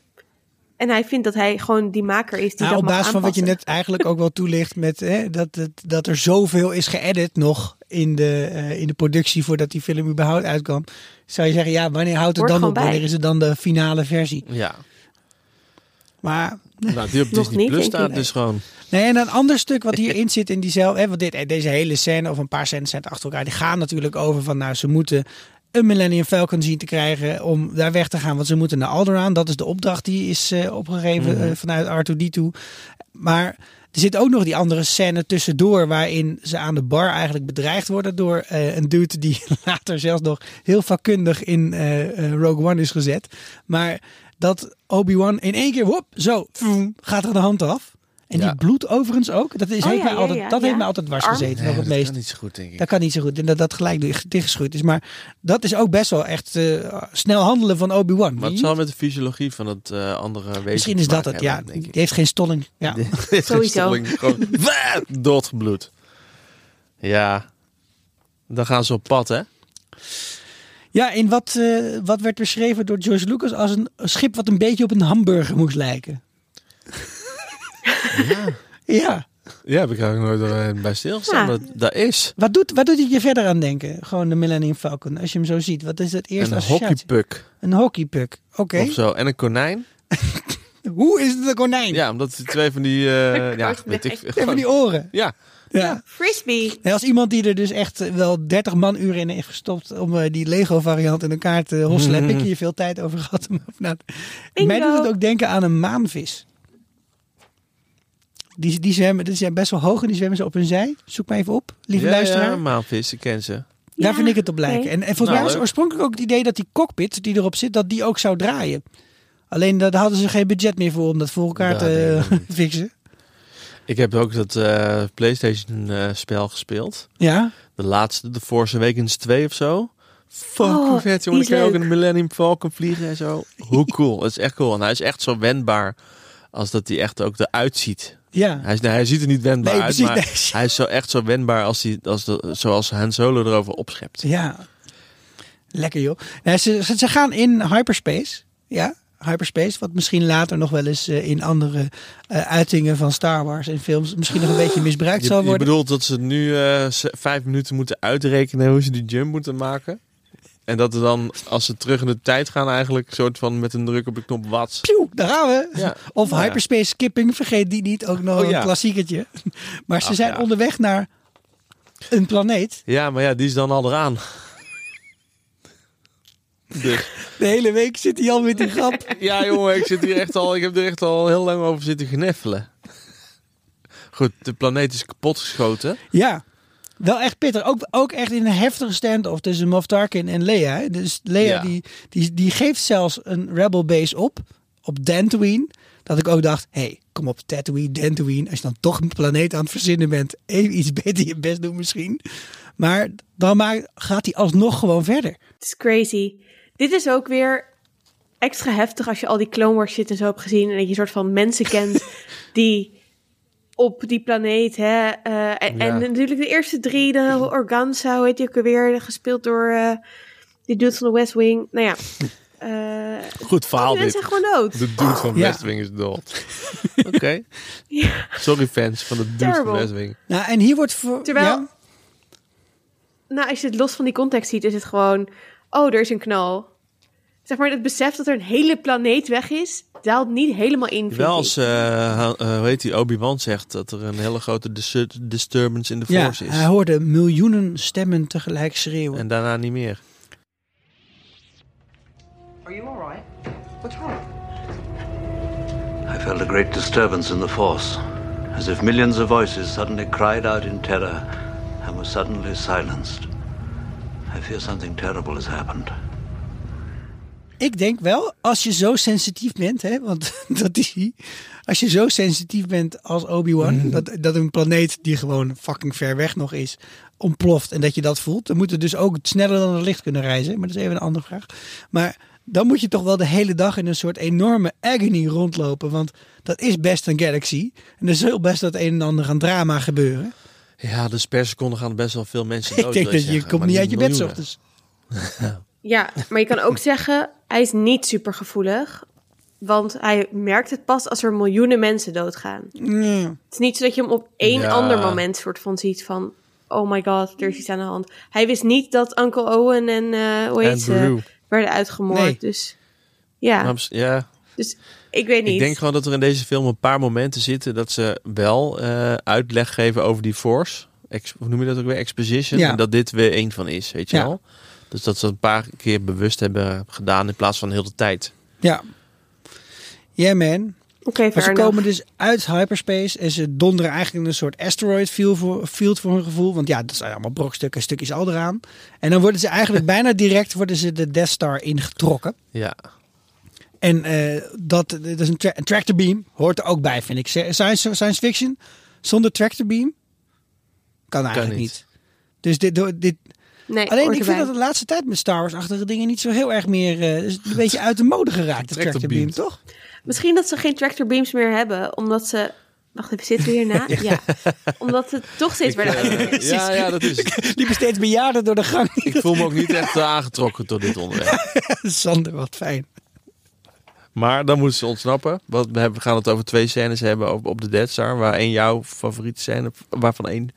En hij vindt dat hij gewoon die maker is die Nou, dat op mag basis van wat je net eigenlijk ook wel toelicht met hè, dat, het- dat er zoveel is geëdit nog in de, eh, in de productie voordat die film überhaupt uitkwam. Zou je zeggen, ja, wanneer houdt het Hoort dan op? bij. Wanneer is het dan de finale versie? Ja. Maar Nou, die op Nog Disney niet, Plus denk staat dus gewoon... Nee, en een ander stuk wat hierin zit in diezelfde, hè, want dit, deze hele scène of een paar scènes achter elkaar, die gaan natuurlijk over van, nou, ze moeten een Millennium Falcon zien te krijgen om daar weg te gaan, want ze moeten naar Alderaan. Dat is de opdracht die is eh, opgegeven eh, vanuit R2D2. Maar er zit ook nog die andere scène tussendoor waarin ze aan de bar eigenlijk bedreigd worden door eh, een dude die later zelfs nog heel vakkundig in Rogue One is gezet. Maar dat Obi-Wan in één keer, whoop, zo, vroom, gaat er de hand af. En Ja. die bloed overigens ook. Dat, is, Oh, heeft ja, mij ja, altijd, ja, dat ja. heeft mij altijd dwars gezeten. Nee, nog dat het meest. kan niet zo goed, denk ik. Dat kan niet zo goed. En dat dat gelijk door- dichtgeschroeid is. Maar dat is ook best wel echt eh, snel handelen van Obi-Wan. Het zal met de fysiologie van het eh, andere wezen Misschien is dat het, ja. Die heeft geen stolling. Ja. Sowieso. Gewoon doodgebloed. Ja. Dan gaan ze op pad, hè? Ja, in wat, eh, wat werd beschreven door George Lucas als een schip wat een beetje op een hamburger moest lijken. Ja. Ja. Ja, heb ik eigenlijk nooit eh, bij stilgestaan. Ja. Dat, dat is Wat doet, wat doet het je verder aan denken? Gewoon de Millennium Falcon. Als je hem zo ziet. Wat is het eerste een associatie? hockeypuck Een hockeypuck. Oké. of zo. En een konijn. Hoe is het een konijn? Ja, omdat die twee van die... eh ja, weet ik Twee van die oren. Ja, Ja. Frisbee. Nee, als iemand die er dus echt eh, wel 30 man uren in heeft gestopt om eh, die Lego variant in elkaar te hosselen, heb ik hier veel tijd over gehad. Mij doet het ook denken aan een maanvis. Die, die zwemmen, die zijn best wel hoog en die zwemmen ze op hun zij. Zoek maar even op, lieve ja, luisteraar. ja, maanvis, ik ken ze. Daar Ja, vind ik het op lijken. En, en volgens Nou, mij was leuk. oorspronkelijk ook het idee dat die cockpit die erop zit, dat die ook zou draaien. Alleen daar hadden ze geen budget meer voor om dat voor elkaar Ja, te fixen. Ik heb ook dat eh, PlayStation eh, spel gespeeld. Ja, De laatste, The Force Awakens 2 of zo. Fuck, Oh, hoe vet jongen. kan je ook een Millennium Falcon vliegen en zo. Hoe cool. Het is echt cool. En hij is echt zo wendbaar als dat hij echt ook eruit ziet. ja. Hij, is, nee, hij ziet er niet wendbaar Nee, uit, precies, maar nee. hij is zo echt zo wendbaar als hij, als de, zoals Han Solo erover opschept. Ja, lekker joh. Nou, ze, ze, ze gaan in hyperspace. Ja, hyperspace. Wat misschien later nog wel eens eh, in andere eh, uitingen van Star Wars en films misschien nog een beetje misbruikt Je, zal je worden. bedoelt dat ze nu eh, vijf minuten moeten uitrekenen hoe ze die jump moeten maken? En dat er dan, als ze terug in de tijd gaan, eigenlijk een soort van met een druk op de knop wat. Pjoe, daar gaan we. Ja. Of Ja. hyperspace skipping, vergeet die niet. Ook nog Oh, een ja. klassiekertje. Maar ze Ach, zijn ja. onderweg naar een planeet. Ja, maar ja, die is dan al eraan. Dus, De hele week zit hij al met die grap. ja, jongen, ik zit hier echt al, ik heb er echt al heel lang over zitten geneffelen. Goed, de planeet is kapot geschoten. Ja, wel echt pittig. Ook, ook echt in een heftige stand-off tussen Moff Tarkin en Leia. Dus Leia Ja. die, die, die geeft zelfs een rebel base op, op Dantooine. Dat ik ook dacht, hé, hey, kom op Tatooine, Dantooine. Als je dan toch een planeet aan het verzinnen bent, even iets beter je best doen misschien. Maar dan maar gaat hij alsnog gewoon verder. Het is crazy. Dit is ook weer extra heftig als je al die Clone Wars shit en zo hebt gezien. En dat je een soort van mensen kent die op die planeet, hè. eh, en, Ja. en natuurlijk de eerste drie, de Organza, hoe heet die ook alweer, gespeeld door eh, die dude van de West Wing. Nou ja. eh Goed al verhaal mensen dit. zijn gewoon dood. De dude van Ja. West Wing is dood. Oké. Sorry fans van de dude van. West Wing. Nou, en hier wordt voor. Terwijl- ja, Nou, als je het los van die context ziet, is het gewoon... Oh, er is een knal. Zeg maar, het besef dat er een hele planeet weg is... daalt niet helemaal in, Wel als, eh, ha- eh, hoe heet die, Obi-Wan zegt dat er een hele grote dis- disturbance in de ja, force is. hij hoorde miljoenen stemmen tegelijk schreeuwen. En daarna niet meer. Are you all right? What's wrong? I felt a great disturbance in the Force, as if millions of voices suddenly cried out in terror and were suddenly silenced. I fear something terrible has happened. Ik denk wel, als je zo sensitief bent, hè, want dat is hij. Als je zo sensitief bent als Obi-Wan, Mhm. dat, dat een planeet die gewoon fucking ver weg nog is, ontploft en dat je dat voelt, dan moet het dus ook sneller dan het licht kunnen reizen. Maar dat is even een andere vraag. Maar dan moet je toch wel de hele dag in een soort enorme agony rondlopen, want dat is best een galaxy. En er zal best dat een en ander aan drama gebeuren. Ja, dus per seconde gaan best wel veel mensen Ik dood. denk wil je dat je zeggen, komt niet uit je bed miljoenen. ochtends. Ja, maar je kan ook zeggen... hij is niet super gevoelig. Want hij merkt het pas als er miljoenen mensen doodgaan. Ja. Het is niet zo dat je hem op één Ja. ander moment soort van ziet van... Oh my god, er is iets aan de hand. Hij wist niet dat Uncle Owen en uh, hoe heet ze werden uitgemoord. Nee. Dus ja, ja, dus ik weet niet. ik denk gewoon dat er in deze film een paar momenten zitten dat ze wel eh, uitleg geven over die force. Ex, hoe noem je dat ook weer? Exposition. Ja. En dat dit weer één van is, weet je Ja. Dus dat ze een paar keer bewust hebben gedaan in plaats van heel de tijd. Ja. Yeah man. Oké, fair ze komen dus uit hyperspace en ze donderen eigenlijk in een soort asteroid field voor, field voor hun gevoel. Want ja, dat zijn allemaal brokstukken, stukjes al eraan. En dan worden ze eigenlijk bijna direct worden ze de Death Star ingetrokken. Ja, En eh, dat, dat is een, tra- een tractor beam, hoort er ook bij, vind ik. Science, science fiction zonder tractor beam kan eigenlijk niet. niet. Dus dit, dit, Nee, alleen ik vind dat de laatste tijd met Star Wars-achtige dingen niet zo heel erg meer, eh, is een beetje uit de mode geraakt, de Tractor tractor beam, toch? Misschien dat ze geen tractor beams meer hebben, omdat ze Wacht even, zitten we hierna? Ja. Omdat het toch steeds bij de Eh, ja, ja, dat is het. Liepen steeds bejaarden door de gang. Ik voel me ook niet echt aangetrokken tot dit onderwerp. Sander, wat fijn. Maar dan moeten ze ontsnappen. Want we, gaan het over twee scènes hebben op, op de Dead Star. Waar één jouw favoriete scène, waarvan één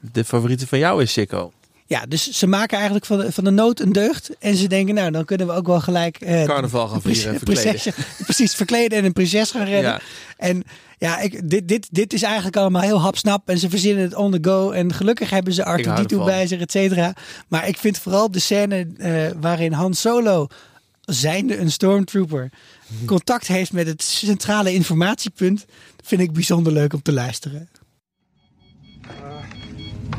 de favoriete van jou is, Sikko. Ja, dus ze maken eigenlijk van de, van de nood een deugd. En ze denken, nou, dan kunnen we ook wel gelijk... eh, Carnaval gaan vieren en verkleden. precies, verkleden en een prinses gaan redden. Ja. En ja, ik, dit, dit, dit is eigenlijk allemaal heel hapsnap. En ze verzinnen het on the go. En gelukkig hebben ze hou R2-D2 ervan. bij zich, et cetera. Maar ik vind vooral de scène eh, waarin Han Solo, zijnde een stormtrooper... contact heeft met het centrale informatiepunt... vind ik bijzonder leuk om te luisteren.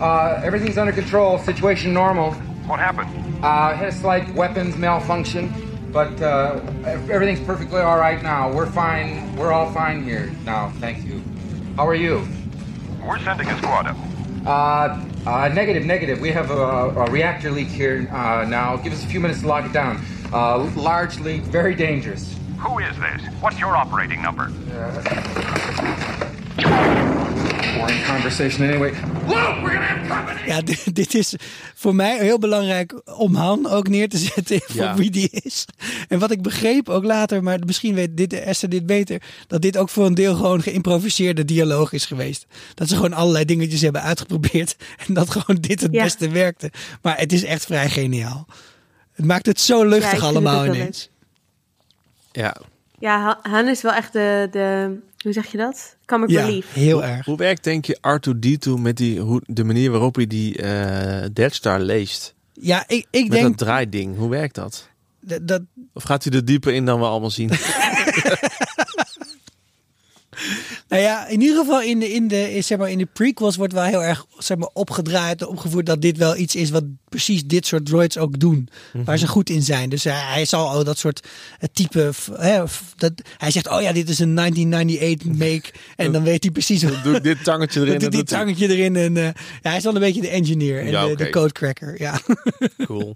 Uh, everything's under control. Situation normal. What happened? Uh, had a slight weapons malfunction, but uh, everything's perfectly all right now. We're fine. We're all fine here now. Thank you. How are you? We're sending a squad up. Uh, uh, negative, negative. We have a, a reactor leak here uh, now. Give us a few minutes to lock it down. Uh, large leak, very dangerous. Who is this? What's your operating number? Boring conversation anyway. We're gonna have company! Ja, dit, dit is voor mij heel belangrijk om Han ook neer te zetten voor Ja. wie die is. En wat ik begreep ook later, maar misschien weet dit, Esther dit beter, dat dit ook voor een deel gewoon geïmproviseerde dialoog is geweest. Dat ze gewoon allerlei dingetjes hebben uitgeprobeerd en dat gewoon dit het Ja. beste werkte. Maar het is echt vrij geniaal. Het maakt het zo luchtig allemaal ineens. Ja. Ja, Ha- Han is wel echt de, de hoe zeg je dat? Comic Ja, relief. heel erg. Hoe werkt denk je R2-D2 met die, hoe, de manier waarop hij die eh Dead Star leest? Ja, ik, ik Met denk dat draaiding. Hoe werkt dat? dat, dat Of gaat hij er dieper in dan we allemaal zien? Nou ja, in ieder geval in de, in de, zeg maar, in de prequels wordt wel heel erg zeg maar, opgedraaid en opgevoerd dat dit wel iets is wat precies dit soort droids ook doen. Waar ze goed in zijn. Dus hij, hij zal al dat soort eh, type. Hè, dat, hij zegt, oh ja, dit is een 1998 make. En dan weet hij precies hoe. Doe ik dit tangetje erin? En dit tangetje erin. En, eh, ja, hij is wel een beetje de engineer en Ja, de, codecracker. Ja. Cool.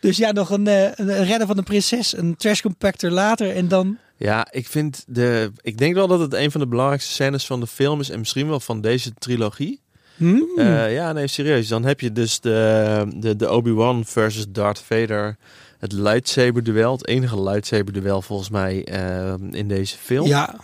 Dus ja, nog een, eh, een redder van de prinses, een trash compactor later. En dan Ja, ik vind de. Ik denk wel dat het een van de belangrijkste scènes van de film is. En misschien wel van deze trilogie. Hmm. Eh, ja, nee, serieus. Dan heb je dus de, de, de Obi-Wan versus Darth Vader. Het lightsaber duel. Het enige lightsaber duel volgens mij eh, in deze film. ja,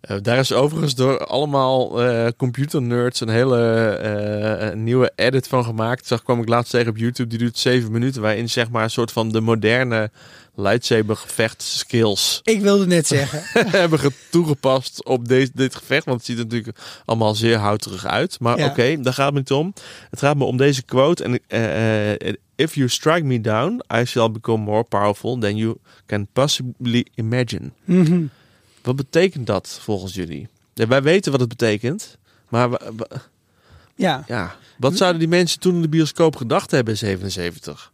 Eh, daar is overigens door allemaal eh computer nerds een hele nieuwe edit van gemaakt. Zag kwam ik laatst tegen op YouTube. Die duurt zeven minuten. Waarin zeg maar een soort van de moderne lightsaber gevecht skills ik wilde net zeggen. hebben ge- toegepast op deze, dit gevecht. Want het ziet er natuurlijk allemaal zeer houterig uit. Maar Ja. oké, daar gaat het niet om. Het gaat me om deze quote. En eh, eh, if you strike me down, I shall become more powerful than you can possibly imagine. Mhm. Wat betekent dat volgens jullie? Ja, wij weten wat het betekent. Maar Ja. ja, wat zouden die mensen toen in de bioscoop gedacht hebben in 77?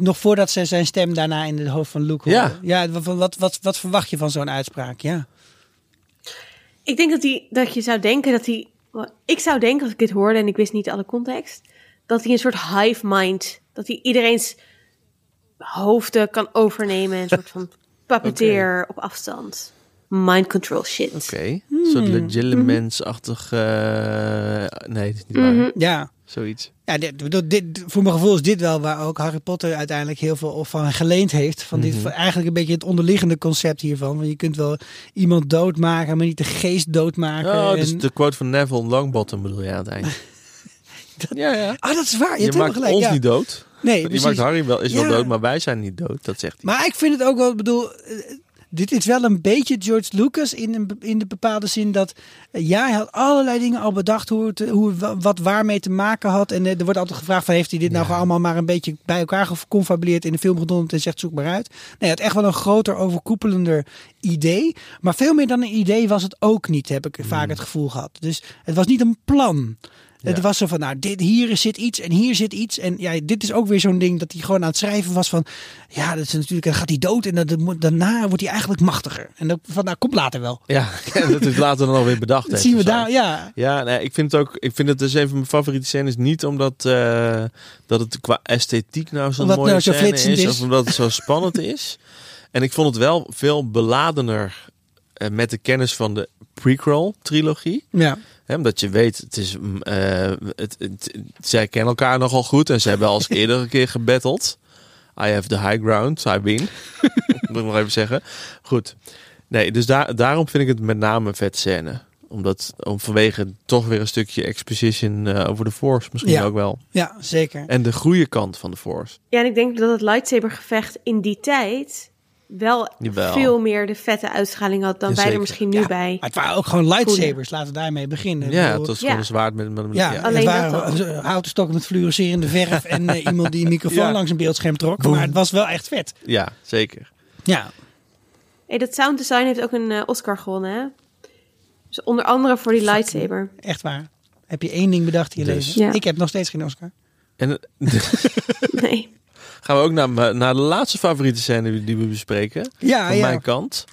Nog, voordat ze zijn stem daarna in het hoofd van Luke Ja. hoorden. Ja, wat, wat, wat, wat verwacht je van zo'n uitspraak? Ja. Ik denk dat, hij, dat je zou denken dat hij... Ik zou denken, als ik dit hoorde en ik wist niet alle context... dat hij een soort hive mind... dat hij iedereen's hoofden kan overnemen... en een soort van puppeteer op afstand. Mind control shit. Oké, een soort legilimens-achtig... eh, nee, dat is niet waar. Ja. Zoiets. Ja, dit, voor mijn gevoel is dit wel waar ook Harry Potter uiteindelijk heel veel van geleend heeft. Van dit, van eigenlijk een beetje het onderliggende concept hiervan. Want je kunt wel iemand doodmaken, maar niet de geest doodmaken. Oh, En- dus de quote van Neville Longbottom bedoel je aan het eind. ja, ja. Ah, dat is waar. Je, Je, maakt gelijk. ons ja. niet dood. Nee, je precies. maakt Harry wel, is wel dood, maar wij zijn niet dood. Dat zegt hij. Maar ik vind het ook wel, ik bedoel, eh, dit is wel een beetje George Lucas in, een, in de bepaalde zin dat, eh, ja, hij had allerlei dingen al bedacht hoe het, hoe het wa- wat waarmee te maken had. En eh, er wordt altijd gevraagd van, heeft hij dit nou gewoon allemaal maar een beetje bij elkaar geconfabuleerd in de film gedonderd en zegt zoek maar uit. Nee, hij had echt wel een groter, overkoepelender idee. Maar veel meer dan een idee was het ook niet, heb ik vaak het gevoel gehad. Dus het was niet een plan. Het was zo van, nou, dit, hier zit iets en hier zit iets. En ja, dit is ook weer zo'n ding dat hij gewoon aan het schrijven was van... Ja, dat is natuurlijk, dan gaat hij dood en dat, moet- daarna wordt hij eigenlijk machtiger. En dat, van, nou, komt later wel. Ja, dat is later dan alweer bedacht. Dat zien we daar, ja. Ja, nee, ik vind het ook. Ik vind het dus een van mijn favoriete scènes. Niet omdat eh, dat het qua esthetiek nou zo'n mooie nou zo scène is. of omdat het zo spannend is. En ik vond het wel veel beladener eh, met de kennis van de prequel-trilogie. Ja. Hè, omdat je weet, het is, eh, het, het- zij kennen elkaar nogal goed. En ze hebben al eens eerder een keer gebatteld. I have the high ground, I win. Moet ik nog even zeggen. Goed. Nee, dus daar, daarom vind ik het met name een vet scène. Omdat, om vanwege toch weer een stukje exposition eh, over de Force misschien Ja. ook wel. Ja, zeker. En de goede kant van de Force. Ja, en ik denk dat het lightsabergevecht in die tijd wel Jawel. veel meer de vette uitstraling had dan wij er misschien nu Ja, bij. Maar het waren ook gewoon lightsabers. Laten we daarmee beginnen. Ja, bedoel, het was Ja. gewoon een zwaard met... met Ja, ja. het Alleen waren eh, houten stokken met fluorescerende verf en eh, iemand die een microfoon Ja. langs een beeldscherm trok. Maar het was wel echt vet. ja, zeker. Ja, Hey, dat sound design heeft ook een eh, Oscar gewonnen, hè? Dus onder andere voor die lightsaber. echt waar. Heb je één ding bedacht je Dus. Ja. Ik heb nog steeds geen Oscar. En Nee. Gaan we ook naar, naar de laatste favoriete scène die we bespreken. Ja, van ja. mijn kant.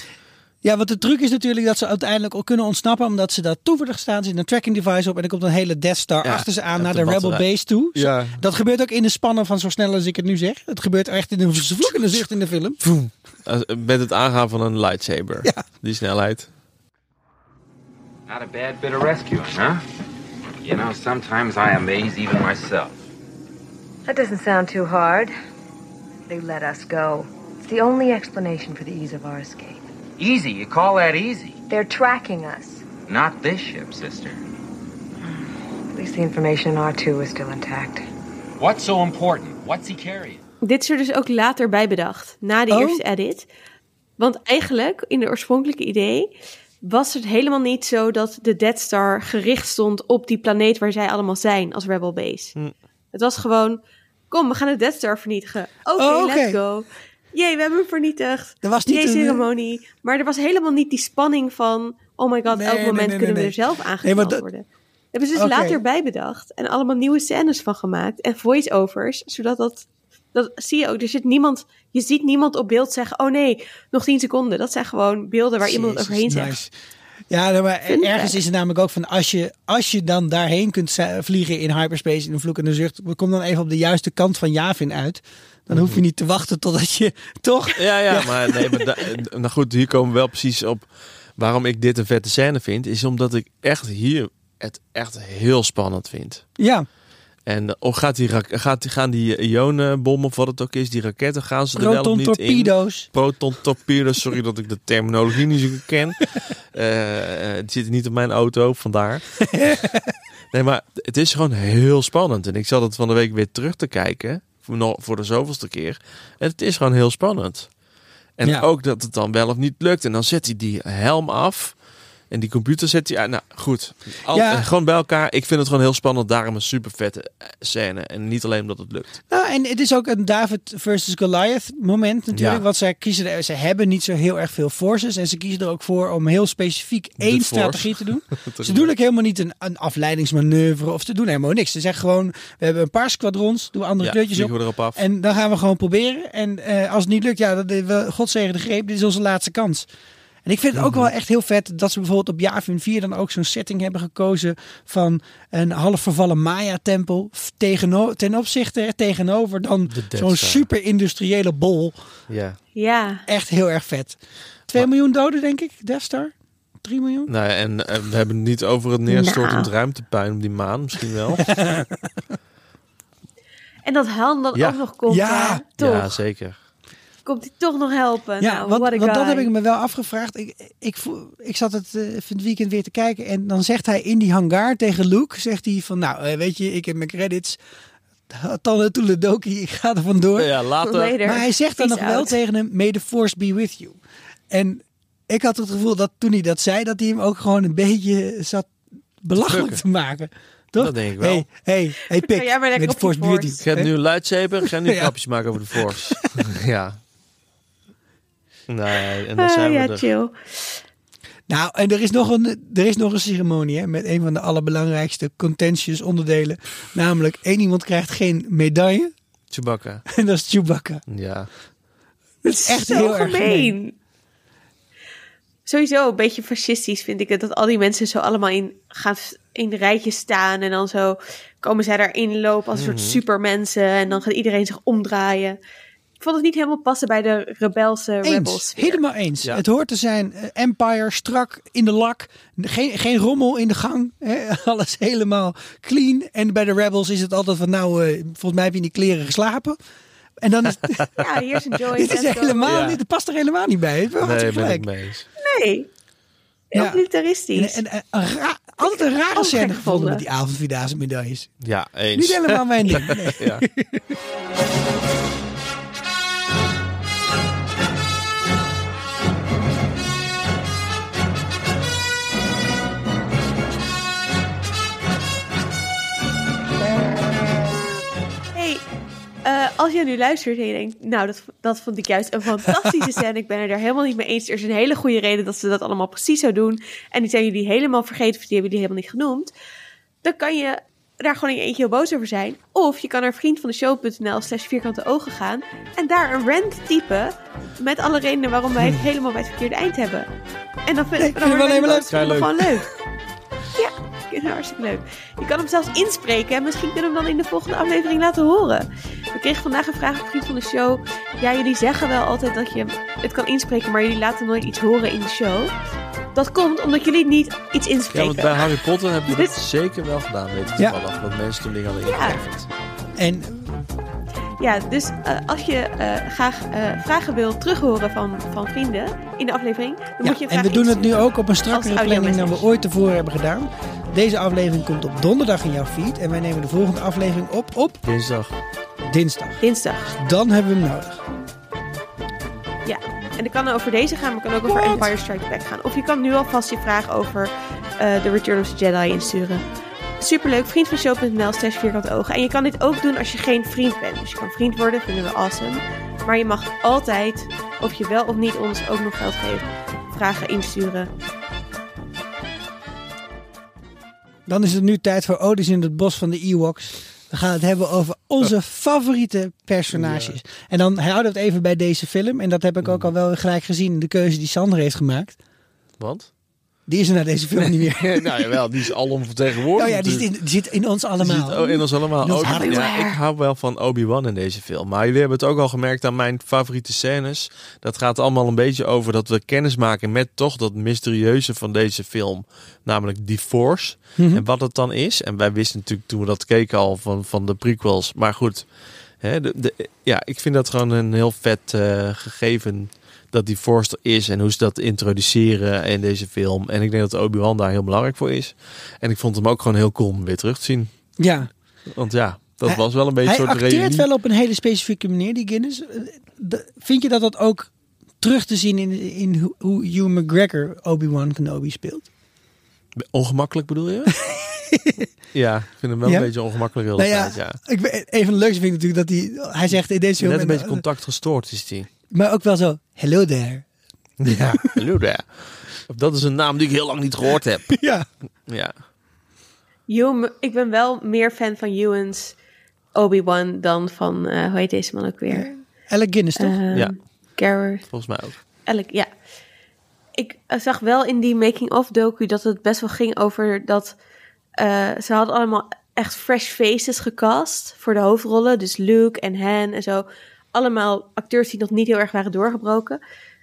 Ja, want de truc is natuurlijk dat ze uiteindelijk al kunnen ontsnappen. Omdat ze daar toevallig staan. zit een tracking device op. En er komt een hele Death Star Ja, achter ze aan naar de de, Rebel. Base toe. Ja. Dat gebeurt ook in de spannen van zo snel als ik het nu zeg. Het gebeurt echt in een vloekende zucht in de film. Met het aangaan van een lightsaber. Ja. Die snelheid. Not a bad bit of rescuing, huh? You know, sometimes I amaze even myself. That doesn't sound too hard. They let us go. It's the only explanation for the ease of our escape. Easy, you call that easy? They're tracking us. Not this ship, sister. At least the information in R2 is still intact. What's so important? What's he carrying? Dit is er dus ook later bij bedacht, na de Oh. eerste edit. Want eigenlijk, in de oorspronkelijke idee, was het helemaal niet zo dat de Death Star gericht stond op die planeet waar zij allemaal zijn als Rebel Base. Hm. Het was gewoon, kom, we gaan de Death Star vernietigen. Oké, Oh, let's go. Jee, we hebben hem vernietigd. Er was niet Jee, een, ceremonie. Maar er was helemaal niet die spanning van, oh my god, Nee, elk moment nee, kunnen we er zelf Nee, aangeknald maar dat- worden. Hebben ze dus later bij bedacht en allemaal nieuwe scènes van gemaakt en voice-overs, zodat dat dat zie je ook. Er zit niemand, je ziet niemand op beeld zeggen: Oh nee, nog 10 seconden. Dat zijn gewoon beelden waar iemand overheen nice. zegt. Ja, nou, maar ergens is het namelijk ook van als je, als je dan daarheen kunt vliegen in hyperspace in een vloekende zucht, kom dan even op de juiste kant van Yavin uit. Dan hoef je niet te wachten totdat je toch. Ja, ja, maar nee, maar da- nou goed, hier komen we wel precies op waarom ik dit een vette scène vind. Is omdat ik echt hier het echt heel spannend vind. Ja, En eh, of gaat die, gaat gaan die ionenbom of wat het ook is, die raketten, gaan ze er wel of niet in? torpedo's. Proton torpedo's, sorry dat ik de terminologie niet zo ken. Eh, eh, het zit niet op mijn auto, vandaar. nee, maar het is gewoon heel spannend. En ik zat het van de week weer terug te kijken, voor, de zoveelste keer. En het is gewoon heel spannend. En Ja. ook dat het dan wel of niet lukt. En dan zet hij die helm af. En die computer zet hij uit. Nou goed, Al, Ja. eh, gewoon bij elkaar. Ik vind het gewoon heel spannend. Daarom een super vette scène. En niet alleen omdat het lukt. Nou, en het is ook een David versus Goliath moment natuurlijk. Ja. Want zij kiezen er, ze hebben niet zo heel erg veel forces. En ze kiezen er ook voor om heel specifiek één strategie te doen. ze doen ook helemaal niet een, een afleidingsmanoeuvre of ze doen helemaal niks. Ze zeggen gewoon, we hebben een paar squadrons, doen we andere Ja, kleurtjes op. erop af. En dan gaan we gewoon proberen. En eh, als het niet lukt, ja, dan, we, God zegen de greep. Dit is onze laatste kans. En ik vind het ook wel echt heel vet dat ze bijvoorbeeld op Yavin 4 dan ook zo'n setting hebben gekozen van een half vervallen Maya-tempel tegeno- ten opzichte tegenover dan zo'n super industriële bol. Ja. Ja, Echt heel erg vet. 2 miljoen doden, denk ik, Death Star? 3 miljoen? Nou, ja, en eh, we hebben het niet over het neerstortend Nou. ruimtepuin op die maan. Misschien wel. en dat Han dan Ja. ook nog komt. Ja. hè? Toch? ja, zeker. Komt hij toch nog helpen? Ja, nou, want, want dat heb ik me wel afgevraagd. Ik, ik, voel- ik zat het eh, van het weekend weer te kijken. En dan zegt hij in die hangar tegen Luke, zegt hij van nou, eh, weet je, ik heb mijn credits. Tanne Toeledoki, ik ga er vandoor. Ja, later. Later. Maar hij zegt dan nog wel tegen hem, may the force be with you. En ik had het gevoel dat toen hij dat zei, dat hij hem ook gewoon een beetje zat belachelijk drukken. te maken. Toch? Dat denk ik wel. Hey, hey, hey Pik, Ga jij maar lekker may the op force die be with you. force. Ik ga nu een lightsaber. Ik ga nu Ja. grapjes maken over de Force. ja. Nee, en dan Ah, zijn we ja, er. chill. Nou, en er is nog een, er is nog een ceremonie hè, met een van de allerbelangrijkste contentious onderdelen. Namelijk, één iemand krijgt geen medaille Chewbacca. en dat is Chewbacca. Ja. Dat is echt Zo heel erg gemeen. gemeen. Sowieso een beetje fascistisch vind ik het. Dat al die mensen zo allemaal in, gaan in rijtjes staan. En dan zo komen zij daarin lopen als een Mhm. soort supermensen. En dan gaat iedereen zich omdraaien. Ik vond het niet helemaal passen bij de rebelse rebels. Eens, helemaal eens. Het hoort te zijn eh, Empire strak in de lak. Geen, geen rommel in de gang. Hè? Alles helemaal clean. En bij de Rebels is het altijd van nou, eh, volgens mij heb je in die kleren geslapen. En dan is Ja, hier is een joint. dit is helemaal Ja. niet, het past er helemaal niet bij. Het Nee, ben ik mee eens. Nee. Heel Ja. militaristisch. En, en, en ra- altijd een rare scène gevonden gevonden. met die avondvierdaagse medailles. Ja, eens. Niet helemaal mijn ding. Nee. Ja. Eh, als je nu luistert en je denkt, nou, dat, dat vond ik juist een fantastische scène. Ik ben er helemaal niet mee eens. Er is een hele goede reden dat ze dat allemaal precies zo doen. En die zijn jullie helemaal vergeten, of die hebben jullie helemaal niet genoemd. Dan kan je daar gewoon in je eentje heel boos over zijn. Of je kan naar vriendvandeshow.nl slash vierkante ogen gaan. En daar een rant typen met alle redenen waarom wij het helemaal bij het verkeerde eind hebben. En dan, vind, Nee, ik dan het leuk. Gewoon leuk. Ja, ik vind het hartstikke leuk. Je kan hem zelfs inspreken en misschien kunnen we hem dan in de volgende aflevering laten horen. We kregen vandaag een vraag op Vriend van de Show. Ja, jullie zeggen wel altijd dat je het kan inspreken, maar jullie laten nooit iets horen in de show. Dat komt omdat jullie niet iets Ja, inspreken. want bij Harry Potter heb je dat Dit- zeker wel gedaan, weet ik Ja. toevallig. Dat mensen toen dingen hadden Ja. ingeleverd. En Ja, dus eh, als je eh, graag eh, vragen wil terughoren van, van vrienden in de aflevering, dan Ja, moet je en we doen het nu ook op een strakkere planning dan we ooit tevoren hebben gedaan. Deze aflevering komt op donderdag in jouw feed. En wij nemen de volgende aflevering op op Dinsdag. Dinsdag. Dinsdag. Dan hebben we hem nodig. Ja, en het kan over deze gaan, maar het kan ook over Empire Strikes Back gaan. Of je kan nu alvast je vraag over eh The Return of the Jedi insturen. Superleuk, vriendvanshow.nl slash vierkante ogen. En je kan dit ook doen als je geen vriend bent. Dus je kan vriend worden, vinden we awesome. Maar je mag altijd, of je wel of niet ons ook nog geld geeft, vragen insturen. Dan is het nu tijd voor Odys in het bos van de Ewoks. We gaan het hebben over onze favoriete personages. En dan houden we het even bij deze film. En dat heb ik ook al wel gelijk gezien in de keuze die Sander heeft gemaakt. Want? Die is er naar deze film niet meer. nou jawel, die is alom vertegenwoordigd. Oh ja, die zit in, die zit in ons Die allemaal. zit, oh, in ons allemaal. In ons ja, ik hou wel van Obi-Wan in deze film. Maar jullie hebben het ook al gemerkt aan mijn favoriete scènes. Dat gaat allemaal een beetje over dat we kennis maken met toch dat mysterieuze van deze film. Namelijk die Force. Mhm. En wat het dan is. En wij wisten natuurlijk toen we dat keken al van, van de prequels. Maar goed, hè, de, de, ja, ik vind dat gewoon een heel vet eh, gegeven dat die Force er is en hoe ze dat introduceren in deze film. En ik denk dat Obi-Wan daar heel belangrijk voor is. En ik vond hem ook gewoon heel cool om weer terug te zien. Ja, Want ja, dat Hij- was wel een beetje hij een soort acteert reunie. wel op een hele specifieke manier, die Guinness. Eh, Vind je dat dat ook terug te zien in, in hoe- Hugh McGregor Obi-Wan Kenobi speelt? Ongemakkelijk bedoel je? ja, ik vind hem wel Ja? een beetje ongemakkelijk heel Nou ja, tijd, ja. Ik, een van de leukste vind ik natuurlijk dat hij, hij zegt in deze film... Net een en- beetje contact gestoord is die. Maar ook wel zo, hello there. Ja, hallo daar. Dat is een naam die ik heel lang niet gehoord heb. Ja. Ja. Ewan, ik ben wel meer fan van Ewan's Obi-Wan dan van, eh, hoe heet deze man ook weer? Alec Guinness, toch? Ehm, Ja. Garrett. Volgens mij ook. Elk, ja. Ik eh, zag wel in die making-of docu dat het best wel ging over dat eh, ze hadden allemaal echt fresh faces gecast voor de hoofdrollen. Dus Luke en Han en zo. Allemaal acteurs die nog niet heel erg waren doorgebroken.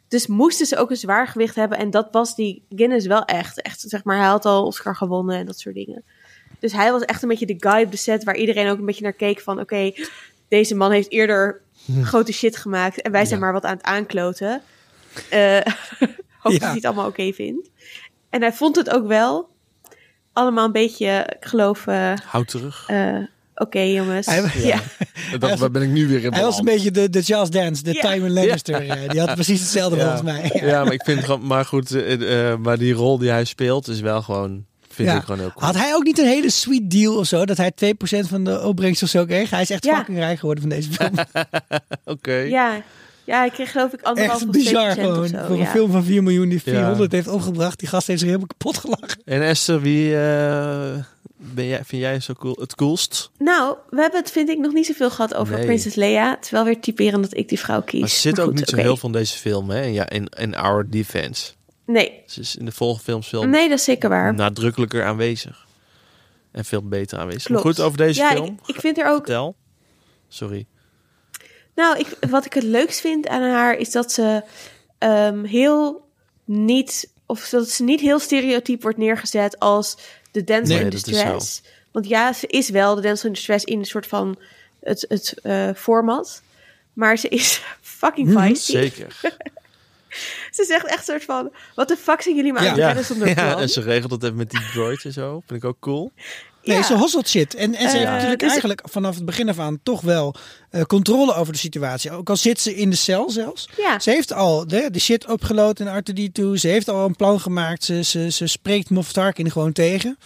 Dus moesten ze ook een zwaar gewicht hebben. En dat was die Guinness wel echt. Echt, zeg maar, hij had al Oscar gewonnen en dat soort dingen. Dus hij was echt een beetje de guy op de set waar iedereen ook een beetje naar keek van... Oké, deze man heeft eerder grote shit gemaakt en wij zijn Ja. maar wat aan het aankloten. Eh hoop dat hij het allemaal oké vindt. En hij vond het ook wel. Allemaal een beetje, ik geloof... eh, Houd terug. eh, oké jongens. Hij- ja. Ik dacht, waar ben ik nu weer in Hij was een beetje de, de Charles Dance, de Ja. Tywin Lannister. eh, Die had precies hetzelfde Ja. volgens mij. Ja, maar ik vind gewoon, maar goed, eh, eh, maar die rol die hij speelt is wel gewoon, vind Ja. ik gewoon heel cool. Had hij ook niet een hele sweet deal of zo? Dat hij 2% van de opbrengst of zo kreeg? Hij is echt Ja. fucking rijk geworden van deze film. Oké. ja. Ja, ik kreeg geloof ik anderhalf Echt of bizar 2% gewoon. of zo. Voor ja. een film van 4 miljoen die Ja. 400 heeft opgebracht. Die gast heeft zich helemaal kapot gelachen. En Esther, wie eh, ben jij, vind jij zo cool, het coolst? Nou, we hebben het vind ik nog niet zoveel gehad over Nee. Prinses Leia. Het is wel weer typerend dat ik die vrouw kies. Maar ze zit Maar ook goed, niet zo heel veel in deze film, hè? Ja, in, in Our Defense. Nee, Ze is in de volgende films veel nee, dat is zeker waar. nadrukkelijker aanwezig. En veel beter aanwezig. Klopt. Maar goed, over deze ja, film. Ik, ik vind er ook Vertel. Sorry. Nou, ik, wat ik het leukst vind aan haar is dat ze ehm, heel niet, of dat ze niet heel stereotyp wordt neergezet als de dancer Nee, in dat is distress. Want ja, ze is wel de dancer in distress in een soort van het, het eh, format. Maar ze is fucking feisty. Zeker. Ze zegt echt soort van, wat de fuck zijn jullie maar aan Ja, rennen zonder ja, en ze regelt het even met die droid en zo. Vind ik ook cool. Nee, Ja. ze hosselt shit. En, en ze heeft Eh, natuurlijk dus- eigenlijk vanaf het begin af aan toch wel eh, controle over de situatie. Ook al zit ze in de cel zelfs. Ja. Ze heeft al de, de shit opgeload in R2D2. Ze heeft al een plan gemaakt. Ze, ze, ze spreekt Moff Tarkin gewoon tegen.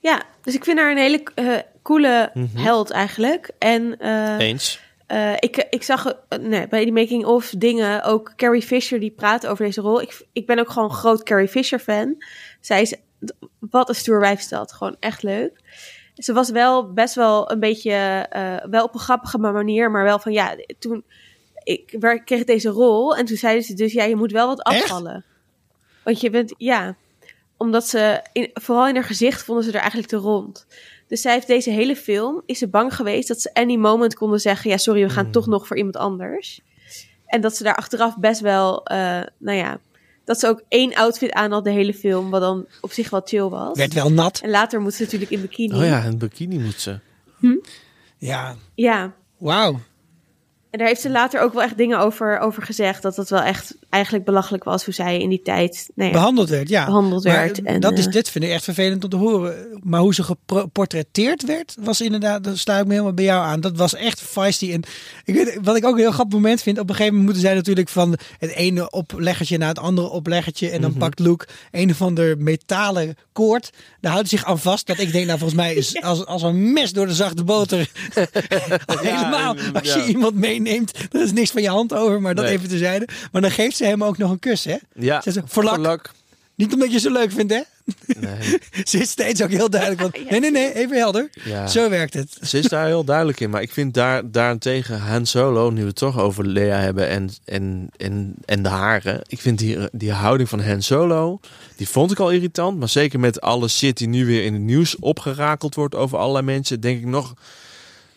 Ja, dus ik vind haar een hele eh, coole Mhm. held eigenlijk. En eh, Eens. eh, ik, ik zag nee, bij die making-of dingen ook Carrie Fisher die praat over deze rol. Ik, ik ben ook gewoon een groot Carrie Fisher fan. Zij is, wat een stoer wijf. Gewoon echt leuk. Ze was wel best wel een beetje, eh, wel op een grappige manier, maar wel van ja, toen ik kreeg deze rol en toen zeiden ze dus ja, je moet wel wat Echt? afvallen. Want je bent, ja, omdat ze, in, vooral in haar gezicht vonden ze er eigenlijk te rond. Dus zij heeft deze hele film, is ze bang geweest dat ze any moment konden zeggen, ja sorry, we gaan toch nog voor iemand anders. En dat ze daar achteraf best wel, eh, nou ja, dat ze ook één outfit aan had de hele film, wat dan op zich wel chill was. Werd wel nat. En later moet ze natuurlijk in bikini. Oh ja, een bikini moet ze. Ja, Ja, wauw. en daar heeft ze later ook wel echt dingen over, over gezegd. Dat dat wel echt eigenlijk belachelijk was hoe zij in die tijd nou ja, Behandeld werd, ja. behandeld Maar werd. En, dat is, eh, dit vind ik echt vervelend om te horen. Maar hoe ze geportretteerd werd, was inderdaad, daar sta ik me helemaal bij jou aan. Dat was echt feisty. En ik weet, wat ik ook een heel grappig moment vind, op een gegeven moment moeten zij natuurlijk van het ene opleggertje naar het andere opleggertje. En dan Mhm. pakt Luke een of ander metalen koord. Daar houdt hij zich aan vast. Dat ik denk, nou volgens mij is als, als een mes door de zachte boter. Helemaal, en- als je ja. iemand meeneemt, er is niks van je hand over. Maar dat Nee. even terzijde. Maar dan geeft ze hem ook nog een kus, hè? Ja, Ze zegt, voor lak. Niet omdat je ze leuk vindt, hè? Nee. Ze is steeds ook heel duidelijk. Want, nee, nee, nee, even helder. Ja. Zo werkt het. Ze is daar heel duidelijk in. Maar ik vind daar, daarentegen Han Solo, nu we het toch over Lea hebben en, en, en, en de haren. Ik vind die, die houding van Han Solo, die vond ik al irritant. Maar zeker met alle shit die nu weer in het nieuws opgerakeld wordt over allerlei mensen, denk ik nog...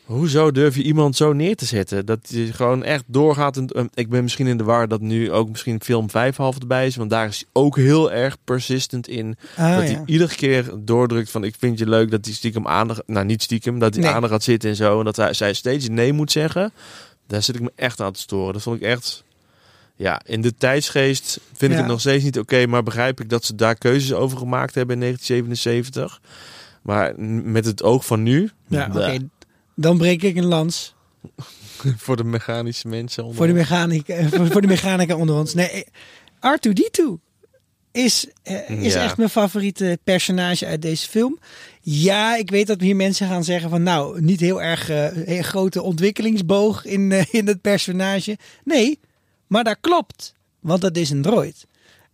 Hoezo durf je iemand zo neer te zetten? Dat je gewoon echt doorgaat. En, eh, ik ben misschien in de war dat nu ook misschien film 5 half erbij is. Want daar is hij ook heel erg persistent in. Ah, dat ja. hij iedere keer doordrukt van ik vind je leuk dat hij stiekem aandacht... Nou, niet stiekem, dat hij Nee. aandacht gaat zitten en zo. En dat hij, zij steeds nee moet zeggen. Daar zit ik me echt aan te storen. Dat vond ik echt... Ja, in de tijdsgeest vind ik het nog steeds niet oké. maar begrijp ik dat ze daar keuzes over gemaakt hebben in 1977. Maar met het oog van nu... Ja, oké. Dan breek ik een lans Voor de mechanische mensen. onder voor de, mechanica, eh, voor, voor de mechanica onder ons. Nee, eh, R2D2 is, eh, is Ja. echt mijn favoriete personage uit deze film. Ja, ik weet dat hier mensen gaan zeggen van nou, niet heel erg heel grote ontwikkelingsboog in, in het personage. Nee, maar dat klopt. Want dat is een droid.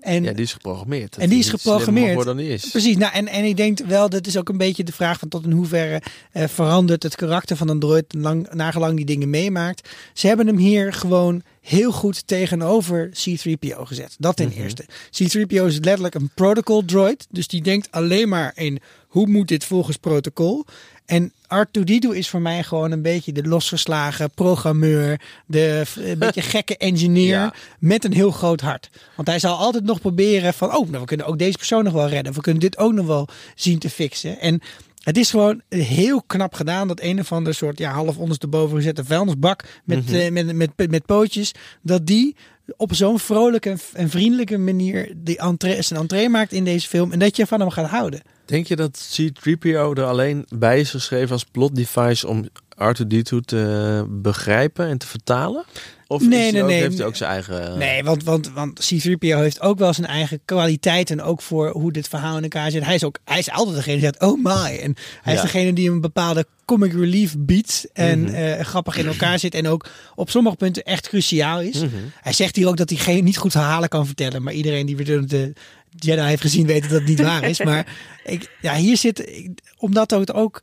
En Ja, die is geprogrammeerd. Dat En die is geprogrammeerd. dan is. Precies, nou, en, en ik denk wel, dat is ook een beetje de vraag van tot in hoeverre eh, verandert het karakter van een droid lang, nagelang die dingen meemaakt. Ze hebben hem hier gewoon heel goed tegenover C-3PO gezet. Dat ten eerste. C-3PO is letterlijk een protocol droid, dus die denkt alleen maar in hoe moet dit volgens protocol. En R2D2 is voor mij gewoon een beetje de losgeslagen programmeur, de een beetje gekke engineer Ja. met een heel groot hart. Want hij zal altijd nog proberen van, oh, nou, we kunnen ook deze persoon nog wel redden. We kunnen dit ook nog wel zien te fixen. En het is gewoon heel knap gedaan dat een of ander soort, ja, half ondersteboven gezette vuilnisbak met, Mhm. eh, met, met, met, pootjes, dat die op zo'n vrolijke en vriendelijke manier die entree, zijn entree maakt in deze film en dat je van hem gaat houden. Denk je dat C-3PO er alleen bij is geschreven als plot device om R2-D2 te begrijpen en te vertalen? Of Nee, nee, ook, nee. heeft hij ook zijn eigen... Nee, want, want, want C-3PO heeft ook wel zijn eigen kwaliteiten. Ook voor hoe dit verhaal in elkaar zit. Hij is, ook, hij is altijd degene die zegt, oh my. En hij is degene die een bepaalde comic relief biedt. En Mhm. eh, grappig in elkaar zit. En ook op sommige punten echt cruciaal is. Mhm. Hij zegt hier ook dat hij geen, niet goed verhalen kan vertellen. Maar iedereen die weer de Jedi heeft gezien weet dat dat niet waar is. Maar ik, ja, hier zit, ik, omdat het ook...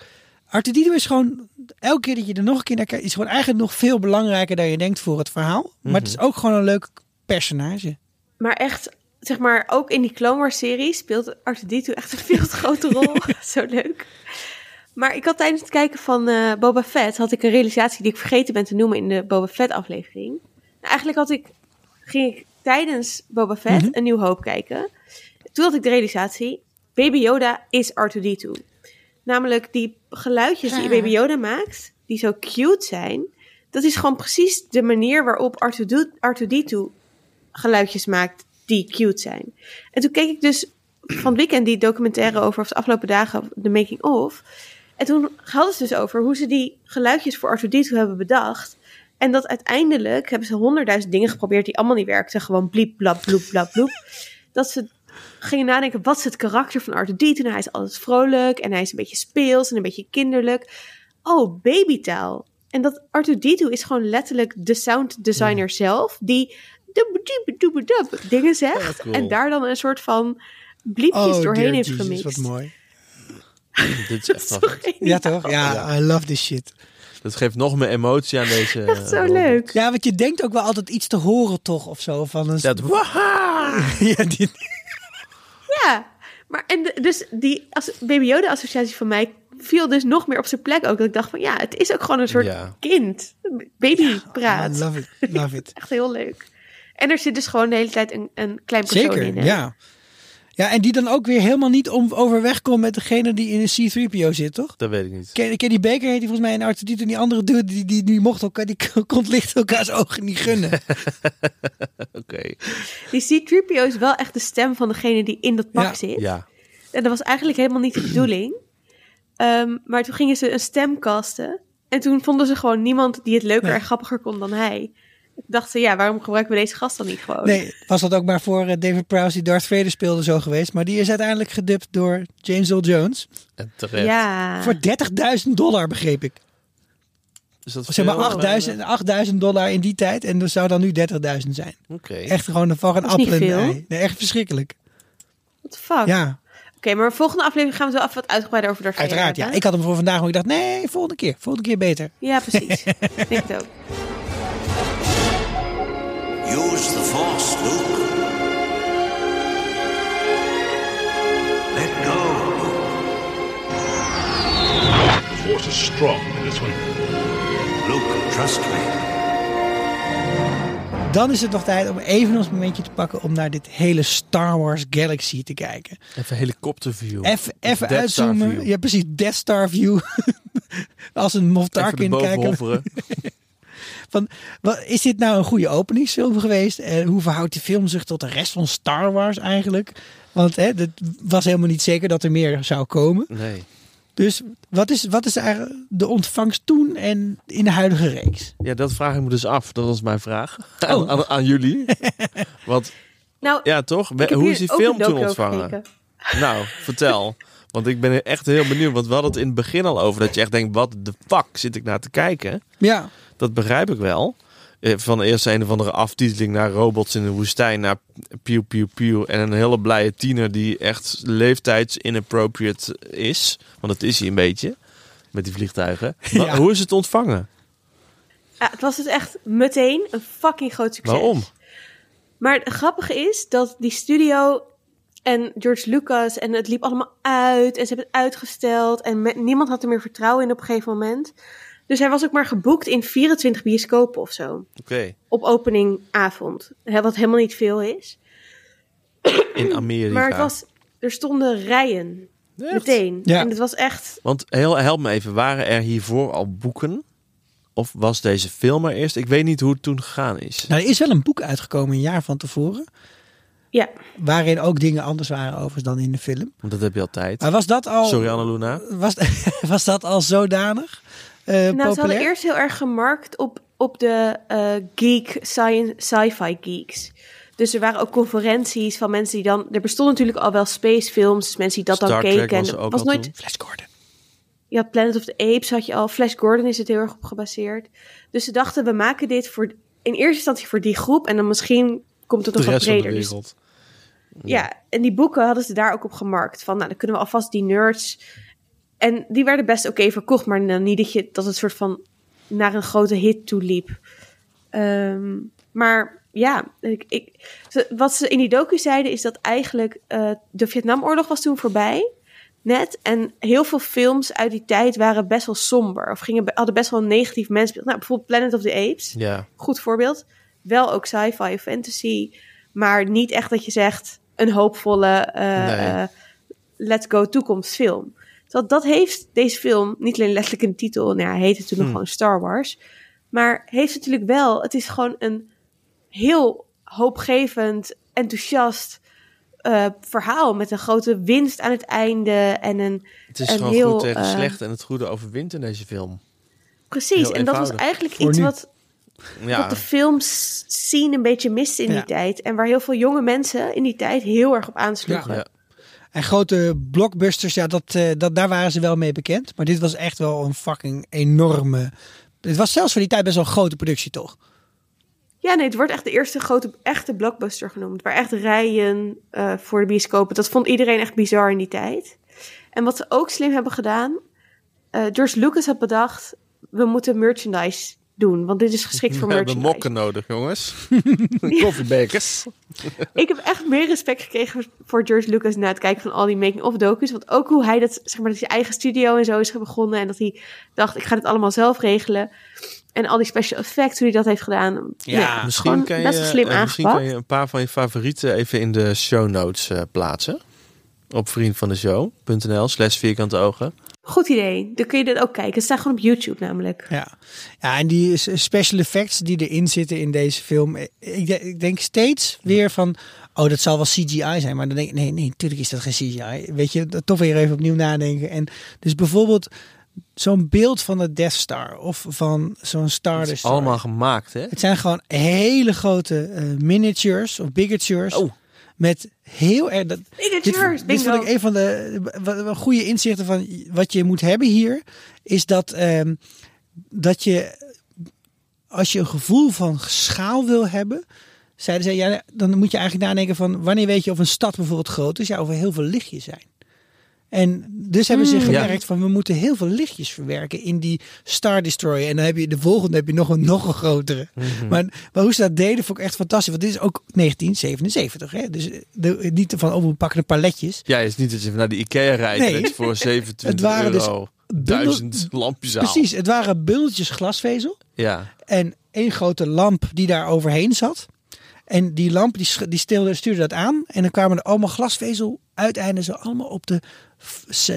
Artudido is gewoon, elke keer dat je er nog een keer naar kijkt, is gewoon eigenlijk nog veel belangrijker dan je denkt voor het verhaal. Maar het is ook gewoon een leuk personage. Maar echt, zeg maar, ook in die Clone Wars serie speelt R2-D2 echt een veel te grote rol. Zo leuk. Maar ik had tijdens het kijken van eh, Boba Fett had ik een realisatie die ik vergeten ben te noemen in de Boba Fett aflevering. Nou, eigenlijk had ik, ging ik tijdens Boba Fett Mhm. een nieuw hoop kijken. Toen had ik de realisatie, Baby Yoda is R2-D2. Namelijk die geluidjes die Baby Yoda maakt, die zo cute zijn. Dat is gewoon precies de manier waarop R2D- R2D2 geluidjes maakt die cute zijn. En toen keek ik dus van het weekend die documentaire over, of de afgelopen dagen, de making of. En toen hadden ze dus over hoe ze die geluidjes voor R2D2 hebben bedacht. En dat uiteindelijk hebben ze honderdduizend dingen geprobeerd die allemaal niet werkten. Gewoon bliep, blap, bloep, blap, bloep. Dat ze gingen nadenken, wat is het karakter van R2D2? Nou, hij is altijd vrolijk en hij is een beetje speels en een beetje kinderlijk. Oh, babytaal. En dat R2D2 is gewoon letterlijk de sound designer zelf, die doebedoebedoebedub dingen zegt. cool. En daar dan een soort van bliepjes Oh, doorheen heeft Jesus, gemixt. Wat mooi. Dit is echt wel- Ja, toch? Ja, I love this shit. Dat geeft nog meer emotie aan deze. Echt zo eh, leuk. Ja, want je denkt ook wel altijd iets te horen, toch? Of zo. Van een... Dat, ja, die... Ja, maar en de- dus die als Baby Yoda associatie van mij viel dus nog meer op zijn plek ook. Dat ik dacht van ja, het is ook gewoon een soort Ja. kind. Baby praat. I love it, love it. Echt heel leuk. En er zit dus gewoon de hele tijd een, een klein persoon Zeker, in. hè? ja. Ja, en die dan ook weer helemaal niet om overweg komt met degene die in een C-3PO zit, toch? Dat weet ik niet. Ken, ken die Baker heet die volgens mij in Arthur en die andere dude, die, die, die mocht elkaar, die kon licht elkaars ogen niet gunnen. Oké. Die C-3PO is wel echt de stem van degene die in dat pak Ja. zit. Ja. En dat was eigenlijk helemaal niet de bedoeling. Ehm, maar toen gingen ze een stem casten. En toen vonden ze gewoon niemand die het leuker Nee. en grappiger kon dan hij. Ik dacht ze, ja, waarom gebruiken we deze gast dan niet gewoon? Nee, was dat ook maar voor eh, David Prowse die Darth Vader speelde zo geweest. Maar die is uiteindelijk gedubt door James Earl Jones. En terecht. Ja. Voor 30.000 dollar, begreep ik. Is dat Zeg maar veel? 8000, 8000 dollar in die tijd. En dat zou dan nu 30.000 zijn. Oké. Echt gewoon een van een appel en ei. Nee, echt verschrikkelijk. What the fuck? Ja, Oké, maar volgende aflevering gaan we het wel even wat uitgebreider over Vader uiteraard. Ja. Ik had hem voor vandaag, maar ik dacht, nee, volgende keer. Volgende keer beter. Ja, precies. Ik denk het ook. Use the Force, Luke. Let go, The Force is strong in this one. Luke. Trust me. Dan is het nog tijd om even ons momentje te pakken om naar dit hele Star Wars Galaxy te kijken. Even helikopterview. Even, even Death Star uitzoomen. view. Ja, precies. Death Star View. Als een Moff Tarkin kijken. Van, wat, is dit nou een goede openingsfilm geweest? En hoe verhoudt die film zich tot de rest van Star Wars eigenlijk? Want hè, het was helemaal niet zeker dat er meer zou komen. Nee. Dus wat is, wat is eigenlijk de ontvangst toen en in de huidige reeks? Ja, dat vraag ik me dus af. Dat was mijn vraag. Oh. Aan, aan, aan jullie. Want, Nou, ja toch? Hoe is die film toen ontvangen? gekeken. Nou, vertel. Want ik ben echt heel benieuwd. Want we hadden het in het begin al over. Dat je echt denkt, wat de fuck zit ik naar te kijken? Ja, Dat begrijp ik wel. Eh, Van eerst een of andere aftiteling naar robots in de woestijn. Naar piu piu piu. En een hele blije tiener die echt leeftijds inappropriate is. Want dat is hij een beetje. Met die vliegtuigen. Maar Ja. Hoe is het ontvangen? Ja, het was dus echt meteen een fucking groot succes. Waarom? Maar het grappige is dat die studio en George Lucas en het liep allemaal uit en ze hebben het uitgesteld en niemand had er meer vertrouwen in op een gegeven moment. Dus hij was ook maar geboekt in 24 bioscopen of zo Oké. op openingavond, hè, wat helemaal niet veel is. In Amerika. Maar het was, er stonden rijen Echt? meteen Ja. en het was echt Want heel, help me even. Waren er hiervoor al boeken? Of was deze film er eerst? Ik weet niet hoe het toen gegaan is. nou, er is wel een boek uitgekomen een jaar van tevoren. ja. Waarin ook dingen anders waren overigens dan in de film. Want dat heb je altijd. Maar was dat al, Sorry Annaluna. was, was dat al zodanig eh, Nou, ze hadden eerst heel erg gemarkt op, op de eh, geek, sci-fi geeks. Dus er waren ook conferenties van mensen die dan... Er bestonden natuurlijk al wel spacefilms, dus mensen die dat Star dan Trek keken. was en er ook was al nooit... toen. Flash Gordon. Je had Planet of the Apes, had je al. Flash Gordon is het heel erg op gebaseerd. Dus ze dachten, we maken dit voor, in eerste instantie voor die groep. En dan misschien komt het nog wat rest van de breder. Dus wereld. ja, en die boeken hadden ze daar ook op gemarkt. Van, nou, dan kunnen we alvast die nerds... En die werden best oké verkocht, maar dan niet dat, je, dat het soort van naar een grote hit toe liep. Ehm, maar ja, ik, ik, wat ze in die docu zeiden is dat eigenlijk eh, de Vietnamoorlog was toen voorbij. net. En heel veel films uit die tijd waren best wel somber. Of gingen, hadden best wel een negatief mensbeeld. Nou, bijvoorbeeld Planet of the Apes. Ja. Goed voorbeeld. Wel ook sci-fi fantasy. Maar niet echt dat je zegt een hoopvolle eh, Nee. eh, let's go toekomstfilm. Dat, dat heeft deze film niet alleen letterlijk een titel. Nou ja, hij heette toen nog Hm. gewoon Star Wars. Maar heeft natuurlijk wel... Het is gewoon een heel hoopgevend, enthousiast eh, verhaal. Met een grote winst aan het einde. En een, Het is een gewoon heel, goed tegen eh, slecht en het goede overwint in deze film. Precies, Heel en dat was eigenlijk Voor iets nu. wat, Ja. wat de films zien een beetje miste in Ja. die tijd. En waar heel veel jonge mensen in die tijd heel erg op aansloegen. Ja. En grote blockbusters, ja, dat, eh, dat, daar waren ze wel mee bekend. Maar dit was echt wel een fucking enorme... Het was zelfs voor die tijd best wel een grote productie, toch? Ja, nee, het wordt echt de eerste grote, echte blockbuster genoemd. Waar echt rijen eh, voor de bioscopen. Dat vond iedereen echt bizar in die tijd. En wat ze ook slim hebben gedaan. eh, George Lucas had bedacht, we moeten merchandise doen. Want dit is geschikt voor We hebben merchandise. mokken nodig, jongens. Koffiebekers. Ik heb echt meer respect gekregen voor George Lucas na het kijken van al die making-of docus. Want ook hoe hij dat, zeg maar, dat hij eigen studio en zo is begonnen. En dat hij dacht, ik ga dit allemaal zelf regelen. En al die special effects, hoe hij dat heeft gedaan. Ja, misschien gewoon kan je, best wel slim eh, misschien kan je een paar van je favorieten even in de show notes eh, plaatsen. Op vriendvandeshow.nl slash vierkante ogen. Goed idee. Dan kun je dit ook kijken. Het staat gewoon op YouTube namelijk. Ja. ja, en die special effects die erin zitten in deze film. eh, Ik, ik denk steeds weer van, oh, dat zal wel CGI zijn. Maar dan denk ik, nee, nee, natuurlijk is dat geen CGI. Weet je, dat toch weer even opnieuw nadenken. En dus bijvoorbeeld zo'n beeld van de Death Star of van zo'n Star Destroyer. allemaal gemaakt, hè? Het zijn gewoon hele grote eh, miniatures of bigatures. Met heel erg. Dat, dit, dit vond ik een van de goede inzichten van wat je moet hebben hier. Is dat, ehm, dat je, als je een gevoel van schaal wil hebben. Zeiden ze, ja, dan moet je eigenlijk nadenken van wanneer weet je of een stad bijvoorbeeld groot is. Ja, of er heel veel lichtjes zijn. En dus hebben ze Mm. gemerkt van we moeten heel veel lichtjes verwerken in die Star Destroyer. En dan heb je de volgende heb je nog een nog een grotere. Mhm. maar, maar hoe ze dat deden vond ik echt fantastisch. Want dit is ook 1977. Hè? Dus de, niet van oh we pakken een paar. Ja, het is niet dat je naar de Ikea rijdt Nee. voor 27 Het waren dus euro bundel- duizend lampjes haalt. Precies, het waren bundeltjes glasvezel. Ja. En één grote lamp die daar overheen zat. En die lamp die, die stilde, stuurde dat aan. En dan kwamen er allemaal glasvezel uiteinden zo allemaal op de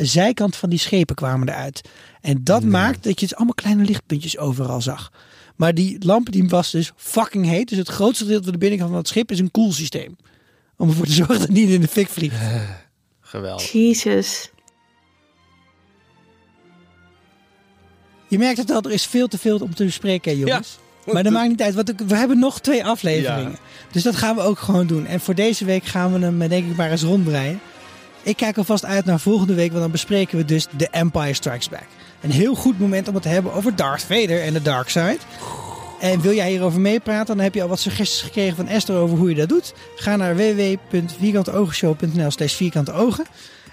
zijkant van die schepen kwamen eruit. En dat maakt dat je het allemaal kleine lichtpuntjes overal zag. Maar die lamp die was dus fucking heet. Dus het grootste gedeelte van de binnenkant van het schip is een koelsysteem. Om ervoor te zorgen dat het niet in de fik vliegt. Geweldig. Jezus. Je merkt het al, er is veel te veel om te bespreken, jongens. Maar dat maakt niet uit, want we hebben nog twee afleveringen. Ja. Dus dat gaan we ook gewoon doen. En voor deze week gaan we hem eh, denk ik maar eens ronddraaien. Ik kijk alvast uit naar volgende week, want dan bespreken we dus The Empire Strikes Back. Een heel goed moment om het te hebben over Darth Vader en de Dark Side. En wil jij hierover meepraten, dan heb je al wat suggesties gekregen van Esther over hoe je dat doet. Ga naar www.vierkanteogenshow.nl slash vierkante ogen.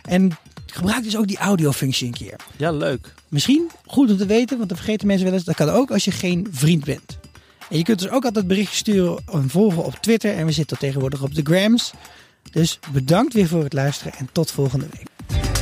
En gebruik dus ook die audiofunctie een keer. Ja, leuk. Misschien goed om te weten, want dan vergeten mensen wel eens. Dat kan ook als je geen vriend bent. En je kunt dus ook altijd berichtjes sturen en volgen op Twitter. En we zitten tegenwoordig op de Grams. Dus bedankt weer voor het luisteren en tot volgende week.